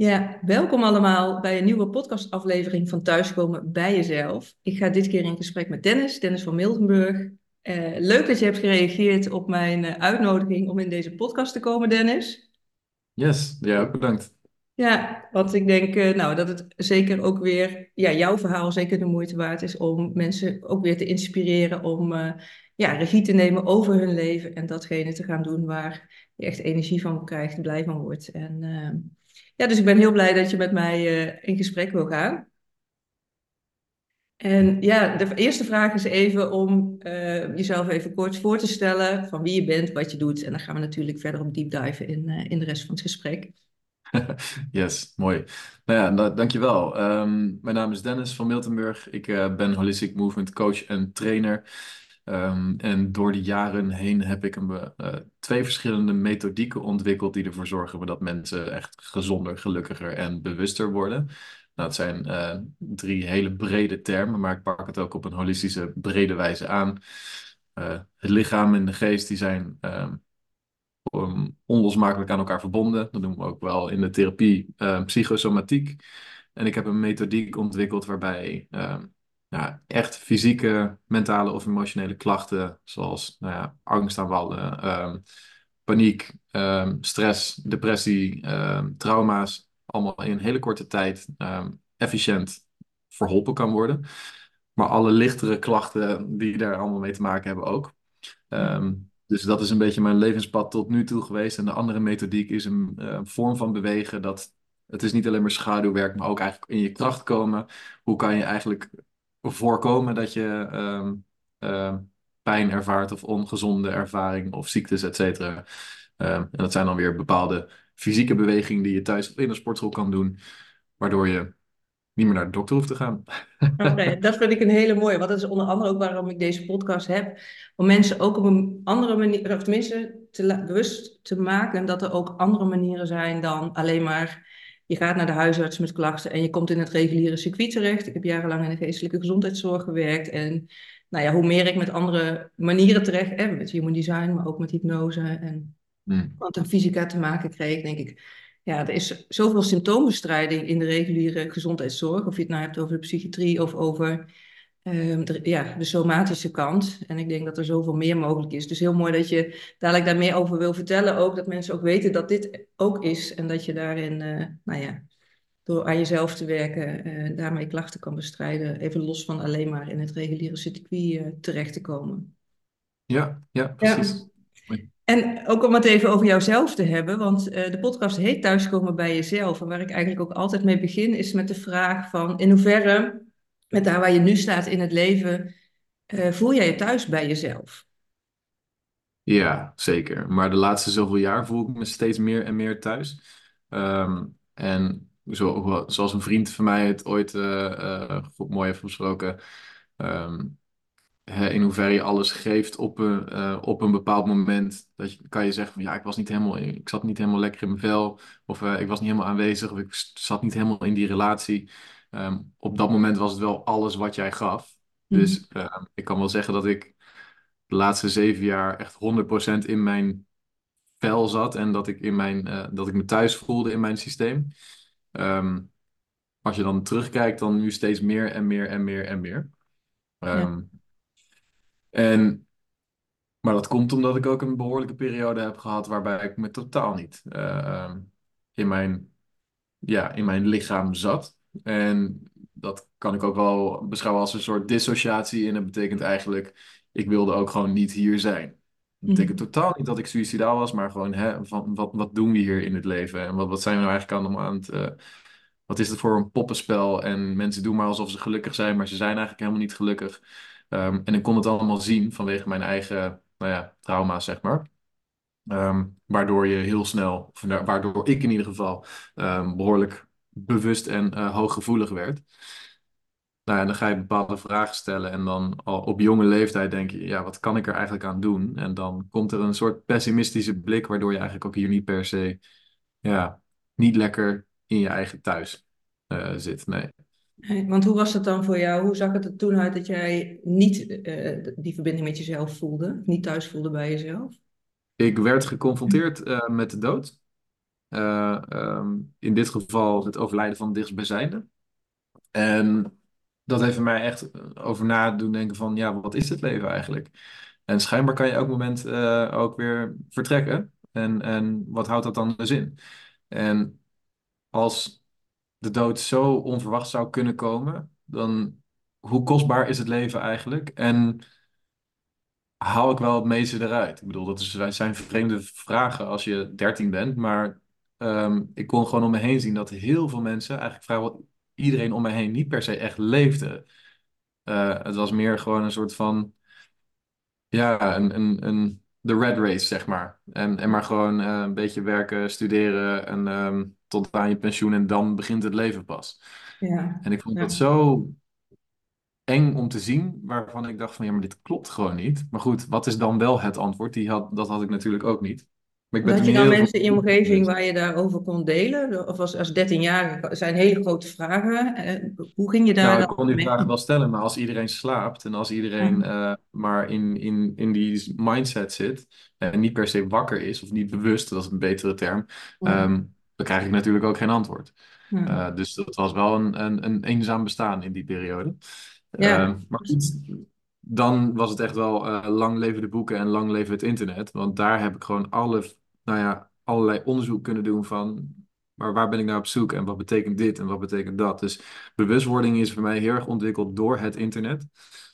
Ja, welkom allemaal bij een nieuwe podcastaflevering van Thuiskomen bij Jezelf. Ik ga dit keer in gesprek met Dennis, Dennis van Miltenburg. Eh, leuk dat je hebt gereageerd op mijn eh, uitnodiging om in deze podcast te komen, Dennis. Yes, ja, ook bedankt. Ja, want ik denk uh, nou, dat het zeker ook weer, ja, jouw verhaal zeker de moeite waard is om mensen ook weer te inspireren om ja, regie te nemen over hun leven en datgene te gaan doen waar je echt energie van krijgt, blij van wordt. En ja, dus ik ben heel blij dat je met mij uh, in gesprek wil gaan. En ja, de eerste vraag is even om uh, jezelf even kort voor te stellen van wie je bent, wat je doet. En dan gaan we natuurlijk verder op deep dive in, uh, in de rest van het gesprek. yes, mooi. Nou ja, nou, dankjewel. Um, mijn naam is Dennis van Miltenburg. Ik ben Holistic Movement Coach en trainer. Um, en door de jaren heen heb ik een, uh, twee verschillende methodieken ontwikkeld die ervoor zorgen dat mensen echt gezonder, gelukkiger en bewuster worden. Nou, het zijn uh, drie hele brede termen, maar ik pak het ook op een holistische, brede wijze aan. Uh, het lichaam en de geest die zijn um, onlosmakelijk aan elkaar verbonden. Dat noemen we ook wel in de therapie psychosomatiek. En ik heb een methodiek ontwikkeld waarbij ja, echt fysieke, mentale of emotionele klachten, zoals nou ja, um, paniek, um, stress, depressie, um, trauma's, allemaal in een hele korte tijd efficiënt verholpen kan worden. Maar alle lichtere klachten die daar allemaal mee te maken hebben ook. dus dat is een beetje mijn levenspad tot nu toe geweest. En de andere methodiek is een vorm van bewegen dat het is niet alleen maar schaduwwerk, maar ook eigenlijk in je kracht komen. Hoe kan je eigenlijk voorkomen dat je ehm, ehm, pijn ervaart of ongezonde ervaring of ziektes, et cetera. Ehm, en dat zijn dan weer bepaalde fysieke bewegingen die je thuis of in een sportschool kan doen, waardoor je niet meer naar de dokter hoeft te gaan. Oké, dat vind ik een hele mooie, want dat is onder andere ook waarom ik deze podcast heb. Om mensen ook op een andere manier, of tenminste te bewust te maken dat er ook andere manieren zijn dan alleen maar je gaat naar de huisarts met klachten en je komt in het reguliere circuit terecht. Ik heb jarenlang in de geestelijke gezondheidszorg gewerkt. En nou ja, hoe meer ik met andere manieren terecht, hè, met human design, maar ook met hypnose en mm. fysica te maken kreeg, denk ik. Ja, er is zoveel symptoombestrijding in de reguliere gezondheidszorg. Of je het nou hebt over de psychiatrie of over Ehm, de, ja, de somatische kant. En ik denk dat er zoveel meer mogelijk is. Dus heel mooi dat je dadelijk daar meer over wil vertellen. Ook dat mensen ook weten dat dit ook is. En dat je daarin, uh, nou ja, door aan jezelf te werken, uh, daarmee klachten kan bestrijden. Even los van alleen maar in het reguliere circuit uh, terecht te komen. Ja, ja, precies. Ja. En ook om het even over jouzelf te hebben, want de podcast heet Thuiskomen bij jezelf. En waar ik eigenlijk ook altijd mee begin, is met de vraag van in hoeverre met daar waar je nu staat in het leven, uh, voel jij je thuis bij jezelf? Ja, zeker. Maar de laatste zoveel jaar voel ik me steeds meer en meer thuis. Um, en zo, zoals een vriend van mij het ooit uh, uh, mooi heeft besproken. Um, in hoeverre je alles geeft op een, op een bepaald moment. Dat je, kan je zeggen van ja, ik was niet helemaal, ik zat niet helemaal lekker in mijn vel. Of ik was niet helemaal aanwezig. Of ik zat niet helemaal in die relatie. Um, op dat moment was het wel alles wat jij gaf. Mhm. Dus uh, ik kan wel zeggen dat ik de laatste zeven jaar echt 100% in mijn vel zat. En dat ik, in mijn, uh, dat ik me thuis voelde in mijn systeem. Um, als je dan terugkijkt, dan nu steeds meer en meer en meer en meer. Um, ja. En, maar dat komt omdat ik ook een behoorlijke periode heb gehad waarbij ik me totaal niet uh, in, mijn, ja, in mijn lichaam zat. En dat kan ik ook wel beschouwen als een soort dissociatie. En dat betekent eigenlijk, ik wilde ook gewoon niet hier zijn. Dat betekent mhm. totaal niet dat ik suicidaal was, maar gewoon, hè, van, wat, wat doen we hier in het leven? En wat, wat zijn we nou eigenlijk aan, aan het... Uh, wat is het voor een poppenspel? En mensen doen maar alsof ze gelukkig zijn, maar ze zijn eigenlijk helemaal niet gelukkig. Um, en ik kon het allemaal zien vanwege mijn eigen nou ja, trauma's, zeg maar. Um, waardoor je heel snel, of waardoor ik in ieder geval, um, behoorlijk bewust en uh, hooggevoelig werd. Nou ja, dan ga je bepaalde vragen stellen en dan al op jonge leeftijd denk je, ja, wat kan ik er eigenlijk aan doen? En dan komt er een soort pessimistische blik, waardoor je eigenlijk ook hier niet per se, ja, niet lekker in je eigen thuis uh, zit. Nee. Want hoe was het dan voor jou? Hoe zag het er toen uit dat jij niet uh, die verbinding met jezelf voelde, niet thuis voelde bij jezelf? Ik werd geconfronteerd uh, met de dood. Eh, in dit geval het overlijden van dichtstbijzijnde. En dat heeft mij echt over na doen denken van, ja, wat is het leven eigenlijk? En schijnbaar kan je elk moment eh, ook weer vertrekken. En, en wat houdt dat dan dus in? En als de dood zo onverwacht zou kunnen komen, dan hoe kostbaar is het leven eigenlijk? En haal ik wel het meeste eruit? Ik bedoel, dat zijn vreemde vragen als je 13 bent, maar ehm, ik kon gewoon om me heen zien dat heel veel mensen, eigenlijk vrijwel iedereen om me heen, niet per se echt leefde. Eh, het was meer gewoon een soort van, ja, een, een, een, de red race, zeg maar. En, en maar gewoon eh, een beetje werken, studeren en ehm, tot aan je pensioen en dan begint het leven pas. Ja, En ik vond dat zo eng om te zien, waarvan ik dacht van ja, maar dit klopt gewoon niet. Maar goed, wat is dan wel het antwoord? Die had, dat had ik natuurlijk ook niet. Maar ik ben Had je dan veel mensen in je omgeving waar je daarover kon delen? Of als, als 13-jarige zijn hele grote vragen. Eh, hoe ging je daar Nou, ik kon die mee om? wel stellen, maar als iedereen slaapt en als iedereen Ja, eh, maar in, in, in die mindset zit en niet per se wakker is of niet bewust, dat is een betere term, ja, ehm, dan krijg ik natuurlijk ook geen antwoord. ja. Uh, dus dat was wel een, een, een eenzaam bestaan in die periode. Uh, maar goed, dan was het echt wel lang leven de boeken en lang leven het internet. Want daar heb ik gewoon alle, nou ja, allerlei onderzoek kunnen doen van... maar waar ben ik naar op zoek en wat betekent dit en wat betekent dat? Dus bewustwording is voor mij heel erg ontwikkeld door het internet.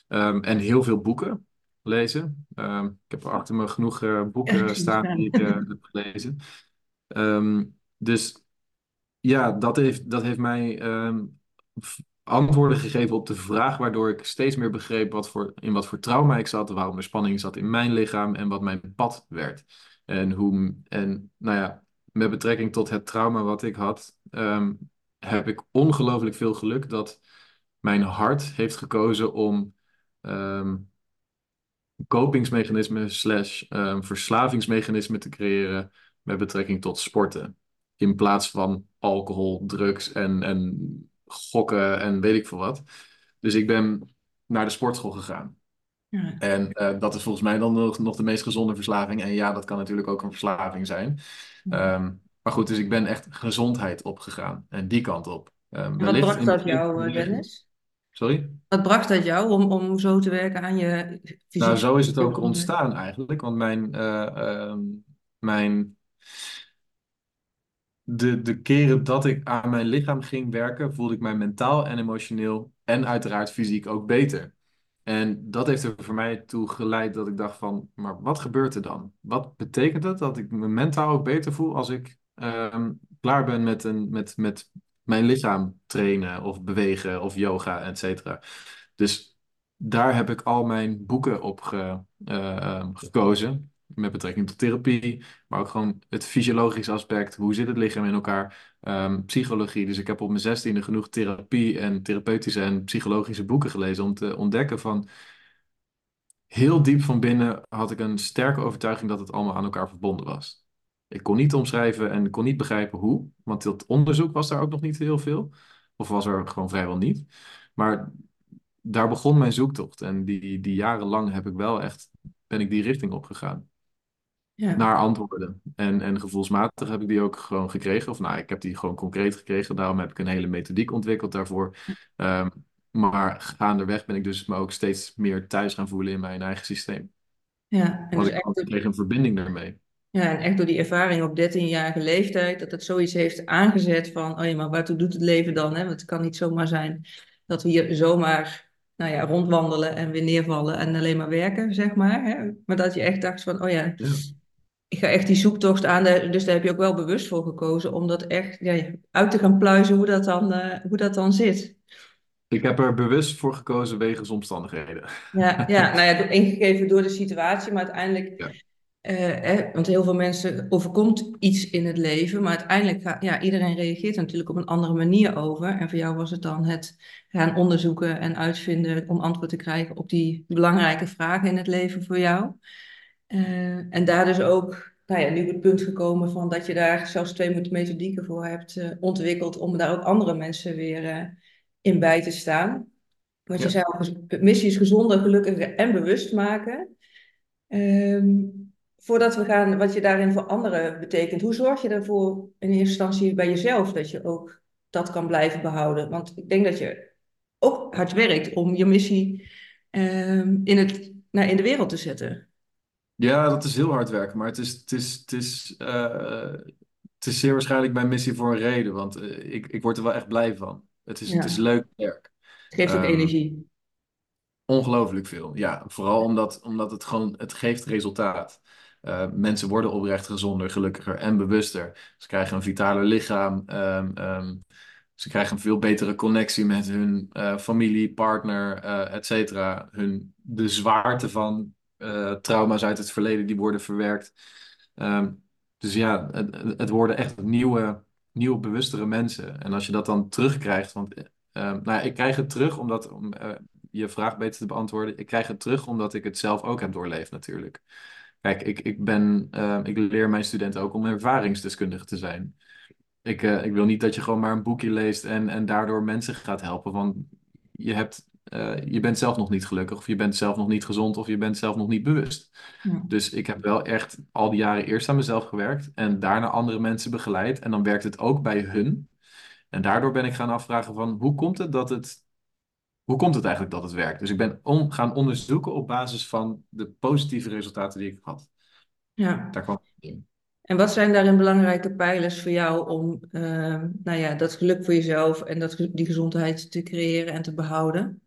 Um, en heel veel boeken lezen. Um, ik heb achter me genoeg uh, ik boeken staan die ik uh, heb gelezen. Um, dus ja, dat heeft, dat heeft mij ehm, antwoorden gegeven op de vraag, waardoor ik steeds meer begreep wat voor, in wat voor trauma ik zat, waarom er spanning zat in mijn lichaam en wat mijn pad werd. En hoe, en nou ja, met betrekking tot het trauma wat ik had, ehm, heb ik ongelooflijk veel geluk dat mijn hart heeft gekozen om ehm, kopingsmechanismen slash um, verslavingsmechanismen te creëren met betrekking tot sporten. In plaats van alcohol, drugs en, en gokken en weet ik veel wat. Dus ik ben naar de sportschool gegaan. Ja, En uh, dat is volgens mij dan nog, nog de meest gezonde verslaving. En ja, dat kan natuurlijk ook een verslaving zijn. Um, maar goed, dus ik ben echt gezondheid opgegaan. En die kant op. Um, wat bracht dat jou, eh. Dennis? Sorry? Wat bracht dat jou om, om zo te werken aan je Nou, fysiek zo is het ook ontstaan eigenlijk. Want mijn, uh, uh, mijn de, de keren dat ik aan mijn lichaam ging werken, voelde ik mij mentaal en emotioneel en uiteraard fysiek ook beter. En dat heeft er voor mij toe geleid dat ik dacht van, maar wat gebeurt er dan? Wat betekent het dat ik me mentaal ook beter voel als ik uh, klaar ben met, een, met, met mijn lichaam trainen of bewegen of yoga, et cetera. Dus daar heb ik al mijn boeken op ge, uh, gekozen. Met betrekking tot therapie, maar ook gewoon het fysiologische aspect. Hoe zit het lichaam in elkaar? Um, psychologie. Dus ik heb op mijn zestiende genoeg therapie en therapeutische en psychologische boeken gelezen om te ontdekken van heel diep van binnen had ik een sterke overtuiging dat het allemaal aan elkaar verbonden was. Ik kon niet omschrijven en kon niet begrijpen hoe, want dat onderzoek was daar ook nog niet heel veel. Of was er gewoon vrijwel niet. Maar daar begon mijn zoektocht. En die, die jarenlang heb ik wel echt, ben ik die richting opgegaan Ja, naar antwoorden. En, en gevoelsmatig heb ik die ook gewoon gekregen. Of nou, ik heb die gewoon concreet gekregen. Daarom heb ik een hele methodiek ontwikkeld daarvoor. Um, maar gaandeweg ben ik dus me ook steeds meer thuis gaan voelen in mijn eigen systeem. ja. En, Want dus ik, door, kreeg een verbinding daarmee. ja, en echt door die ervaring op 13-jarige leeftijd, dat het zoiets heeft aangezet van, oh ja, maar waartoe doet het leven dan? Hè? Want het kan niet zomaar zijn dat we hier zomaar nou ja, rondwandelen en weer neervallen en alleen maar werken, zeg maar. Hè? Maar dat je echt dacht van, oh ja, Ja. Ik ga echt die zoektocht aan. Dus daar heb je ook wel bewust voor gekozen om dat echt ja, uit te gaan pluizen hoe dat dan, eh, hoe dat dan zit. Ik heb er bewust voor gekozen wegens omstandigheden. Ja, ja, nou ja, ingegeven door de situatie, maar uiteindelijk, Ja. eh, want heel veel mensen overkomt iets in het leven, maar uiteindelijk gaat, ja, iedereen reageert er natuurlijk op een andere manier over. En voor jou was het dan het gaan onderzoeken en uitvinden om antwoord te krijgen op die belangrijke vragen in het leven voor jou. Eh, en daar dus ook, nou ja, nu het punt gekomen van dat je daar zelfs twee methodieken voor hebt eh, ontwikkeld om daar ook andere mensen weer eh, in bij te staan. Wat je zei, al, missie is gezonder, gelukkiger en bewust maken. Ehm, voordat we gaan, wat je daarin voor anderen betekent, hoe zorg je ervoor in eerste instantie bij jezelf dat je ook dat kan blijven behouden? Want ik denk dat je ook hard werkt om je missie ehm, in, het, nou, in de wereld te zetten. Ja, dat is heel hard werken, maar het is, het is, het is, eh, het is zeer waarschijnlijk mijn missie voor een reden, want eh, ik, ik word er wel echt blij van. Het is, het is Ja, leuk werk. het geeft ook Ehm, energie. ongelooflijk veel, ja. Vooral omdat, omdat het gewoon, het geeft resultaat. Uh, mensen worden oprecht gezonder, gelukkiger en bewuster. Ze krijgen een vitaler lichaam. ehm, ehm, ze krijgen een veel betere connectie met hun eh, familie, partner, eh et cetera. Hun, de zwaarte van eh, trauma's uit het verleden, die worden verwerkt. Ehm, dus ja, het, het worden echt nieuwe, nieuwe, bewustere mensen. En als je dat dan terugkrijgt, want eh, ehm, nou ja, ik krijg het terug omdat, om eh, je vraag beter te beantwoorden, ik krijg het terug omdat ik het zelf ook heb doorleefd natuurlijk. Kijk, ik, ik ben, ehm, ik leer mijn studenten ook om ervaringsdeskundige te zijn. Ik, eh, ik wil niet dat je gewoon maar een boekje leest en, en daardoor mensen gaat helpen. Want je hebt, eh, je bent zelf nog niet gelukkig, of je bent zelf nog niet gezond, of je bent zelf nog niet bewust. Ja. Dus ik heb wel echt al die jaren eerst aan mezelf gewerkt en daarna andere mensen begeleid. En dan werkt het ook bij hun. En daardoor ben ik gaan afvragen van hoe komt het dat het, hoe komt het eigenlijk dat het werkt? Dus ik ben on- gaan onderzoeken op basis van de positieve resultaten die ik had. Ja. Daar kwam het in. En wat zijn daarin belangrijke pijlers voor jou om ehm, nou ja, dat geluk voor jezelf en dat, die gezondheid te creëren en te behouden?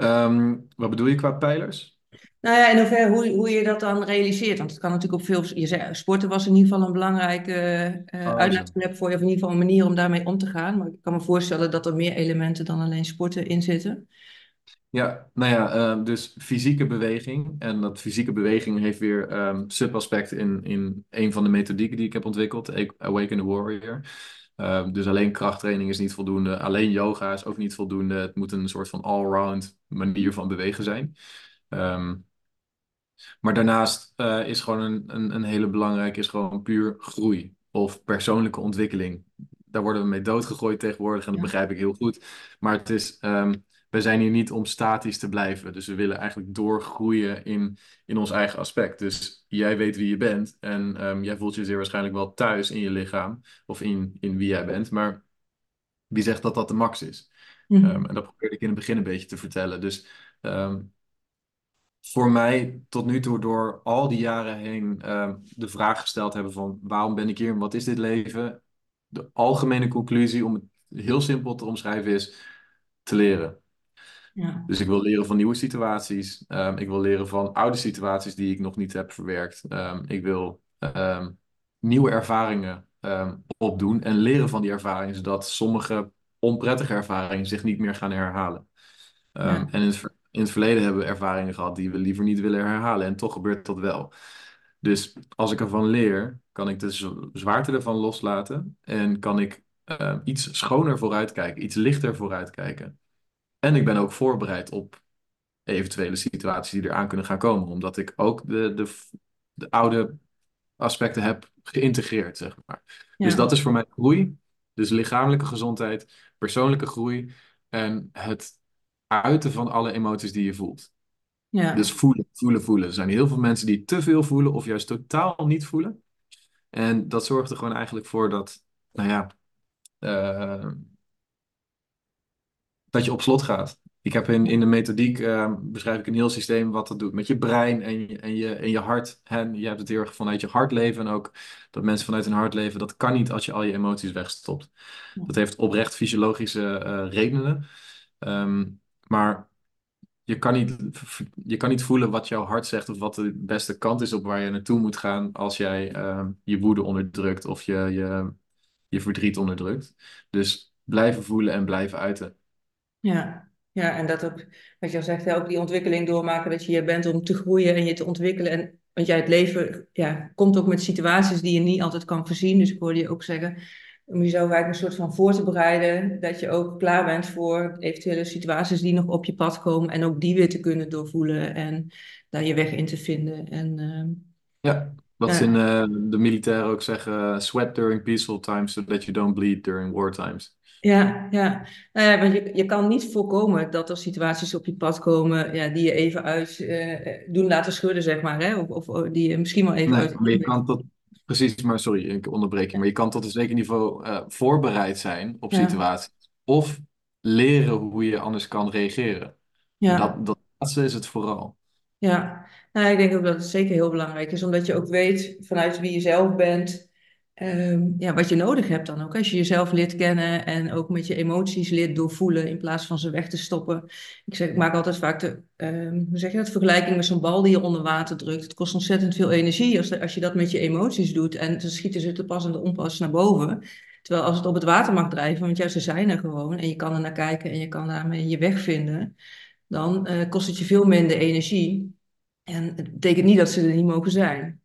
Ehm, wat bedoel je qua pijlers? Nou ja, in hoeverre hoe, hoe je dat dan realiseert. Want het kan natuurlijk op veel. Je zei, sporten was in ieder geval een belangrijke Oh, zo. uitlaatklep voor je, of in ieder geval een manier om daarmee om te gaan. Maar ik kan me voorstellen dat er meer elementen dan alleen sporten in zitten. Ja, nou ja, eh, dus fysieke beweging. En dat fysieke beweging heeft weer ehm subaspecten in, in een van de methodieken die ik heb ontwikkeld, Awaken the Warrior. Ehm, dus alleen krachttraining is niet voldoende, alleen yoga is ook niet voldoende. Het moet een soort van all-round manier van bewegen zijn. Ehm, maar daarnaast eh, is gewoon een, een, een hele belangrijke, is gewoon puur groei of persoonlijke ontwikkeling. Daar worden we mee doodgegooid tegenwoordig en dat begrijp ik heel goed. Maar het is, ehm, we zijn hier niet om statisch te blijven. Dus we willen eigenlijk doorgroeien in, in ons eigen aspect. Dus jij weet wie je bent en ehm, jij voelt je zeer waarschijnlijk wel thuis in je lichaam of in, in wie jij bent. Maar wie zegt dat dat de max is? Ehm, Mhm. en dat probeerde ik in het begin een beetje te vertellen. Dus ehm, voor mij tot nu toe door al die jaren heen ehm, de vraag gesteld hebben van waarom ben ik hier en wat is dit leven? De algemene conclusie, om het heel simpel te omschrijven, is te leren. Ja, Dus ik wil leren van nieuwe situaties. Ehm, ik wil leren van oude situaties die ik nog niet heb verwerkt. Ehm, ik wil ehm, nieuwe ervaringen opdoen en leren van die ervaringen, zodat sommige onprettige ervaringen zich niet meer gaan herhalen. Ja, en in het, in het verleden hebben we ervaringen gehad die we liever niet willen herhalen. En toch gebeurt dat wel. Dus als ik ervan leer, kan ik de zwaarte ervan loslaten. En kan ik iets schoner vooruitkijken, iets lichter vooruitkijken. En ik ben ook voorbereid op eventuele situaties die eraan kunnen gaan komen. Omdat ik ook de, de, de oude aspecten heb geïntegreerd, zeg maar. Dus dat is voor mij groei. Dus lichamelijke gezondheid, persoonlijke groei en het uiten van alle emoties die je voelt. Dus ja, voelen, voelen, voelen. Er zijn heel veel mensen die te veel voelen of juist totaal niet voelen. En dat zorgt er gewoon eigenlijk voor dat, nou ja, eh, dat je op slot gaat. Ik heb in, in de methodiek eh, beschrijf ik een heel systeem wat dat doet met je brein en je, en je, en je hart. En je hebt het heel erg vanuit je hart leven. En ook dat mensen vanuit hun hart leven, dat kan niet als je al je emoties wegstopt. Dat heeft oprecht fysiologische eh, redenen. Ehm, maar je kan niet, je kan niet voelen wat jouw hart zegt of wat de beste kant is op waar je naartoe moet gaan als jij ehm, je woede onderdrukt of je, je, je verdriet onderdrukt. Dus blijven voelen en blijven uiten. Ja. Ja, en dat ook, wat je al zegt, hè, ook die ontwikkeling doormaken, dat je hier bent om te groeien en je te ontwikkelen. En, want jij het leven ja, komt ook met situaties die je niet altijd kan voorzien. Dus ik hoorde je ook zeggen, om jezelf eigenlijk een soort van voor te bereiden, dat je ook klaar bent voor eventuele situaties die nog op je pad komen en ook die weer te kunnen doorvoelen en daar je weg in te vinden. En, ehm, Ja, Wat ze in eh, de militairen ook zeggen, sweat during peaceful times so that you don't bleed during war times. Ja, ja. Nou ja, want je, je kan niet voorkomen dat er situaties op je pad komen ja, die je even uit eh, doen laten schudden, zeg maar. Hè? Of, of of die je misschien wel even Nee, uit. maar je kan tot, precies, maar sorry, ik onderbreek je, maar je kan tot een zeker niveau eh, voorbereid zijn op Ja, situaties of leren hoe je anders kan reageren. En ja. dat, dat laatste is het vooral. Ja, nou, ik denk ook dat het zeker heel belangrijk is, omdat je ook weet vanuit wie je zelf bent, ehm, ja, wat je nodig hebt dan ook. Als je jezelf leert kennen en ook met je emoties leert doorvoelen in plaats van ze weg te stoppen. Ik zeg, ik maak altijd vaak de, ehm, hoe zeg je dat, vergelijking met zo'n bal die je onder water drukt. Het kost ontzettend veel energie als, als je dat met je emoties doet en dan schieten ze te pas en te onpas naar boven. Terwijl als het op het water mag drijven, want juist ze zijn er gewoon en je kan er naar kijken en je kan daarmee je weg vinden dan eh, kost het je veel minder energie. En het betekent niet dat ze er niet mogen zijn.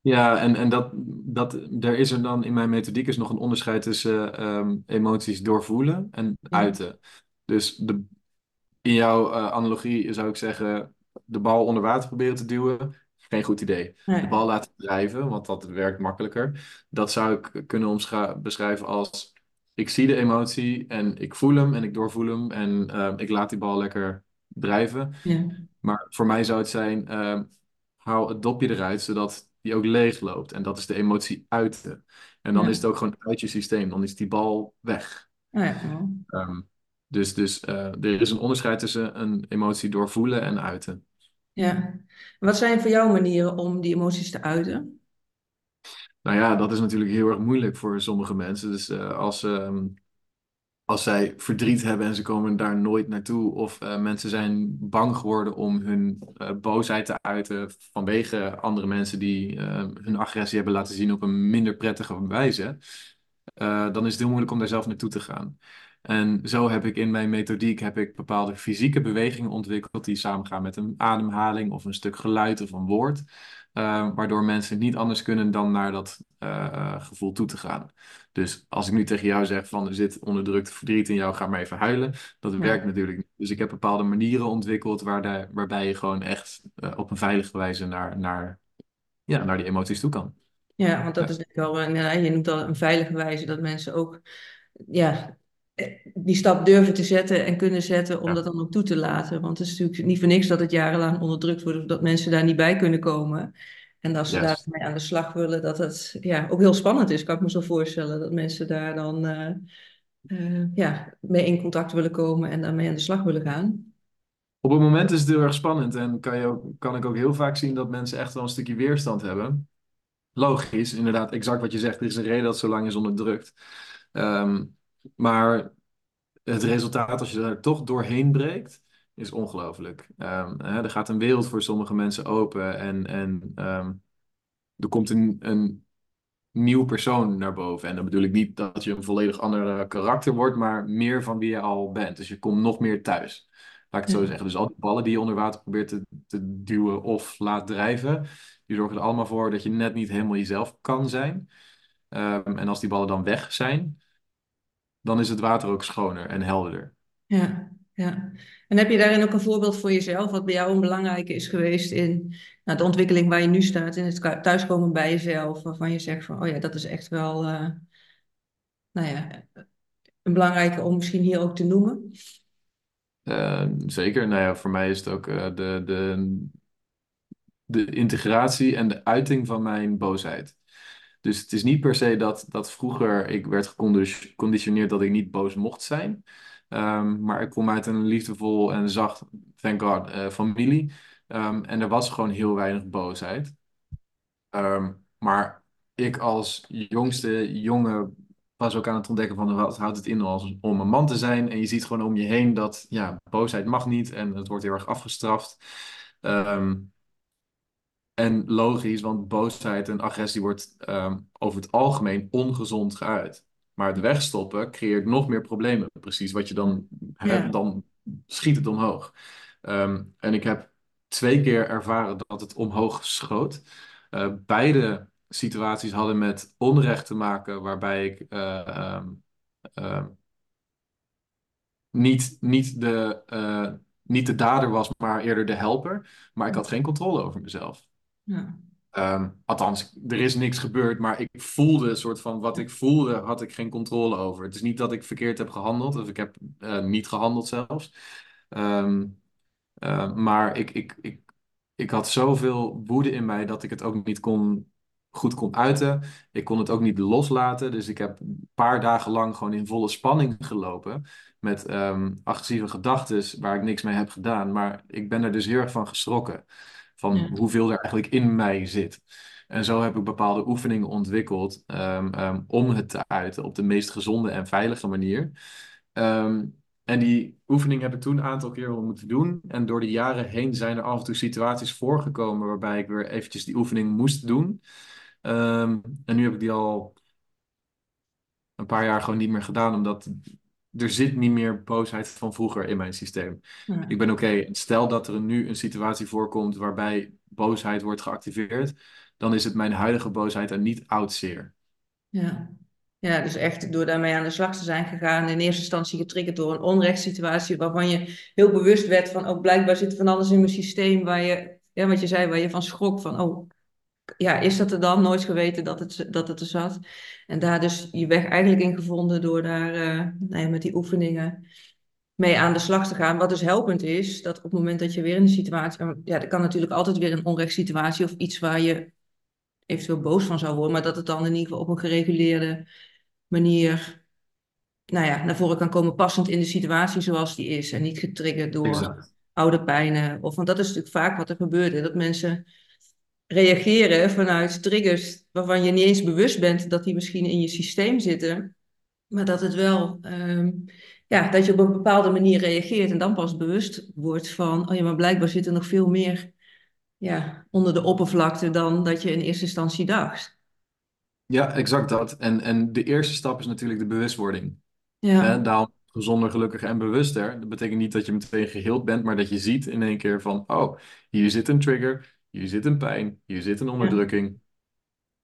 Ja, en, en dat, dat, er is er dan in mijn methodiek is nog een onderscheid tussen ehm, emoties doorvoelen en Ja, uiten. Dus de, in jouw eh, analogie zou ik zeggen, de bal onder water proberen te duwen, geen goed idee. De bal laten drijven, want dat werkt makkelijker. Dat zou ik kunnen omschra- beschrijven als, ik zie de emotie en ik voel hem en ik doorvoel hem en eh, ik laat die bal lekker drijven. ja, Maar voor mij zou het zijn, eh, haal het dopje eruit, zodat die ook leeg loopt. En dat is de emotie uiten. En dan is het ook gewoon uit je systeem. Dan is die bal weg. nou ja. Ehm, dus dus eh, er is een onderscheid tussen een emotie doorvoelen en uiten. ja. Wat zijn voor jou manieren om die emoties te uiten? Nou ja, dat is natuurlijk heel erg moeilijk voor sommige mensen. Dus eh, als, ehm, als zij verdriet hebben en ze komen daar nooit naartoe, of eh, mensen zijn bang geworden om hun eh, boosheid te uiten vanwege andere mensen die eh, hun agressie hebben laten zien op een minder prettige wijze, dan is het heel moeilijk om daar zelf naartoe te gaan. En zo heb ik in mijn methodiek heb ik bepaalde fysieke bewegingen ontwikkeld die samengaan met een ademhaling of een stuk geluid of een woord, eh, waardoor mensen niet anders kunnen dan naar dat eh, gevoel toe te gaan. Dus als ik nu tegen jou zeg van er zit onderdrukt verdriet in jou, ga maar even huilen. Dat werkt natuurlijk niet. Dus ik heb bepaalde manieren ontwikkeld waar de- waarbij je gewoon echt eh, op een veilige wijze naar, naar, ja, naar die emoties toe kan. ja, want dat Ja, is denk ik wel, een- ja, je noemt dat een veilige wijze dat mensen ook ja, eh, die stap durven te zetten en kunnen zetten om ja, dat dan ook toe te laten. Want het is natuurlijk niet voor niks dat het jarenlang onderdrukt wordt of dat mensen daar niet bij kunnen komen. En als ze juist. daarmee aan de slag willen, dat het ja, ook heel spannend is, kan ik me zo voorstellen. Dat mensen daar dan eh, eh, ja, mee in contact willen komen en daarmee aan de slag willen gaan. Op het moment is het heel erg spannend en kan, je ook, kan ik ook heel vaak zien dat mensen echt wel een stukje weerstand hebben. Logisch, inderdaad, exact wat je zegt. Er is een reden dat het zo lang is onderdrukt. Ehm, maar het resultaat, als je er toch doorheen breekt, is ongelooflijk. Ehm, hè, er gaat een wereld voor sommige mensen open en, en ehm, er komt een, een nieuw persoon naar boven. En dan bedoel ik niet dat je een volledig ander eh, karakter wordt, maar meer van wie je al bent. Dus je komt nog meer thuis. Laat ik het zo zeggen. Dus al die ballen die je onder water probeert te, te duwen of laat drijven, die zorgen er allemaal voor dat je net niet helemaal jezelf kan zijn. Ehm, en als die ballen dan weg zijn, dan is het water ook schoner en helderder. ja, ja. En heb je daarin ook een voorbeeld voor jezelf, wat bij jou een belangrijke is geweest in nou, de ontwikkeling waar je nu staat, in het thuiskomen bij jezelf, waarvan je zegt van, oh ja, dat is echt wel, eh, nou ja, een belangrijke om misschien hier ook te noemen? Ehm, zeker. Nou ja, voor mij is het ook eh, de, de, de integratie en de uiting van mijn boosheid. Dus het is niet per se dat, dat vroeger ik werd geconditioneerd dat ik niet boos mocht zijn. Ehm, maar ik kom uit een liefdevol en zacht, thank God, eh, familie. Ehm, en er was gewoon heel weinig boosheid. Ehm, maar ik als jongste jongen was ook aan het ontdekken van wat houdt het in als, om een man te zijn. En je ziet gewoon om je heen dat ja, boosheid mag niet en het wordt heel erg afgestraft. Ehm, en logisch, want boosheid en agressie wordt ehm, over het algemeen ongezond geuit. Maar het wegstoppen creëert nog meer problemen. Precies wat je dan, Ja, dan schiet het omhoog. Ehm, en ik heb twee keer ervaren dat het omhoog schoot. Eh, beide situaties hadden met onrecht te maken, waarbij ik eh, ehm, niet, niet, de, eh, niet de dader was, maar eerder de helper. Maar ik had geen controle over mezelf. Ja, Ehm, althans, er is niks gebeurd, maar ik voelde een soort van wat ik voelde, had ik geen controle over. Het is niet dat ik verkeerd heb gehandeld, of ik heb eh, niet gehandeld zelfs. Ehm, eh, maar ik, ik, ik, ik had zoveel woede in mij dat ik het ook niet kon, goed kon uiten. Ik kon het ook niet loslaten. Dus ik heb een paar dagen lang gewoon in volle spanning gelopen. Met ehm, agressieve gedachten waar ik niks mee heb gedaan. Maar ik ben er dus heel erg van geschrokken van Ja, hoeveel er eigenlijk in mij zit. En zo heb ik bepaalde oefeningen ontwikkeld ehm, ehm, om het te uiten op de meest gezonde en veilige manier. Ehm, en die oefening heb ik toen een aantal keer wel moeten doen. En door de jaren heen zijn er af en toe situaties voorgekomen waarbij ik weer eventjes die oefening moest doen. En nu heb ik die al een paar jaar gewoon niet meer gedaan, omdat er zit niet meer boosheid van vroeger in mijn systeem. ja, Ik ben oké, stel dat er nu een situatie voorkomt waarbij boosheid wordt geactiveerd, dan is het mijn huidige boosheid en niet oud zeer. ja. Ja, dus echt door daarmee aan de slag te zijn gegaan, in eerste instantie getriggerd door een onrechtssituatie waarvan je heel bewust werd van, ook blijkbaar zit van alles in mijn systeem waar je, ja, wat je zei, waar je van schrok van, oh, ja, is dat er dan? Nooit geweten dat het, dat het er zat. En daar dus je weg eigenlijk in gevonden door daar eh, nou ja, met die oefeningen mee aan de slag te gaan. Wat dus helpend is, dat op het moment dat je weer in een situatie... Ja, er kan natuurlijk altijd weer een onrechtssituatie of iets waar je eventueel boos van zou worden, maar dat het dan in ieder geval op een gereguleerde manier nou ja, naar voren kan komen, passend in de situatie zoals die is. En niet getriggerd door Exact. oude pijnen. Of, want dat is natuurlijk vaak wat er gebeurde. Dat mensen reageren vanuit triggers waarvan je niet eens bewust bent dat die misschien in je systeem zitten. Maar dat het wel, ehm, ja, dat je op een bepaalde manier reageert en dan pas bewust wordt van, oh ja, maar blijkbaar zit er nog veel meer, ja, onder de oppervlakte dan dat je in eerste instantie dacht. Ja, exact dat. En, en de eerste stap is natuurlijk de bewustwording. Ja, daarom gezonder, gelukkiger en bewuster. Dat betekent niet dat je meteen geheeld bent, maar dat je ziet in één keer van, oh, hier zit een trigger, hier zit een pijn, hier zit een onderdrukking.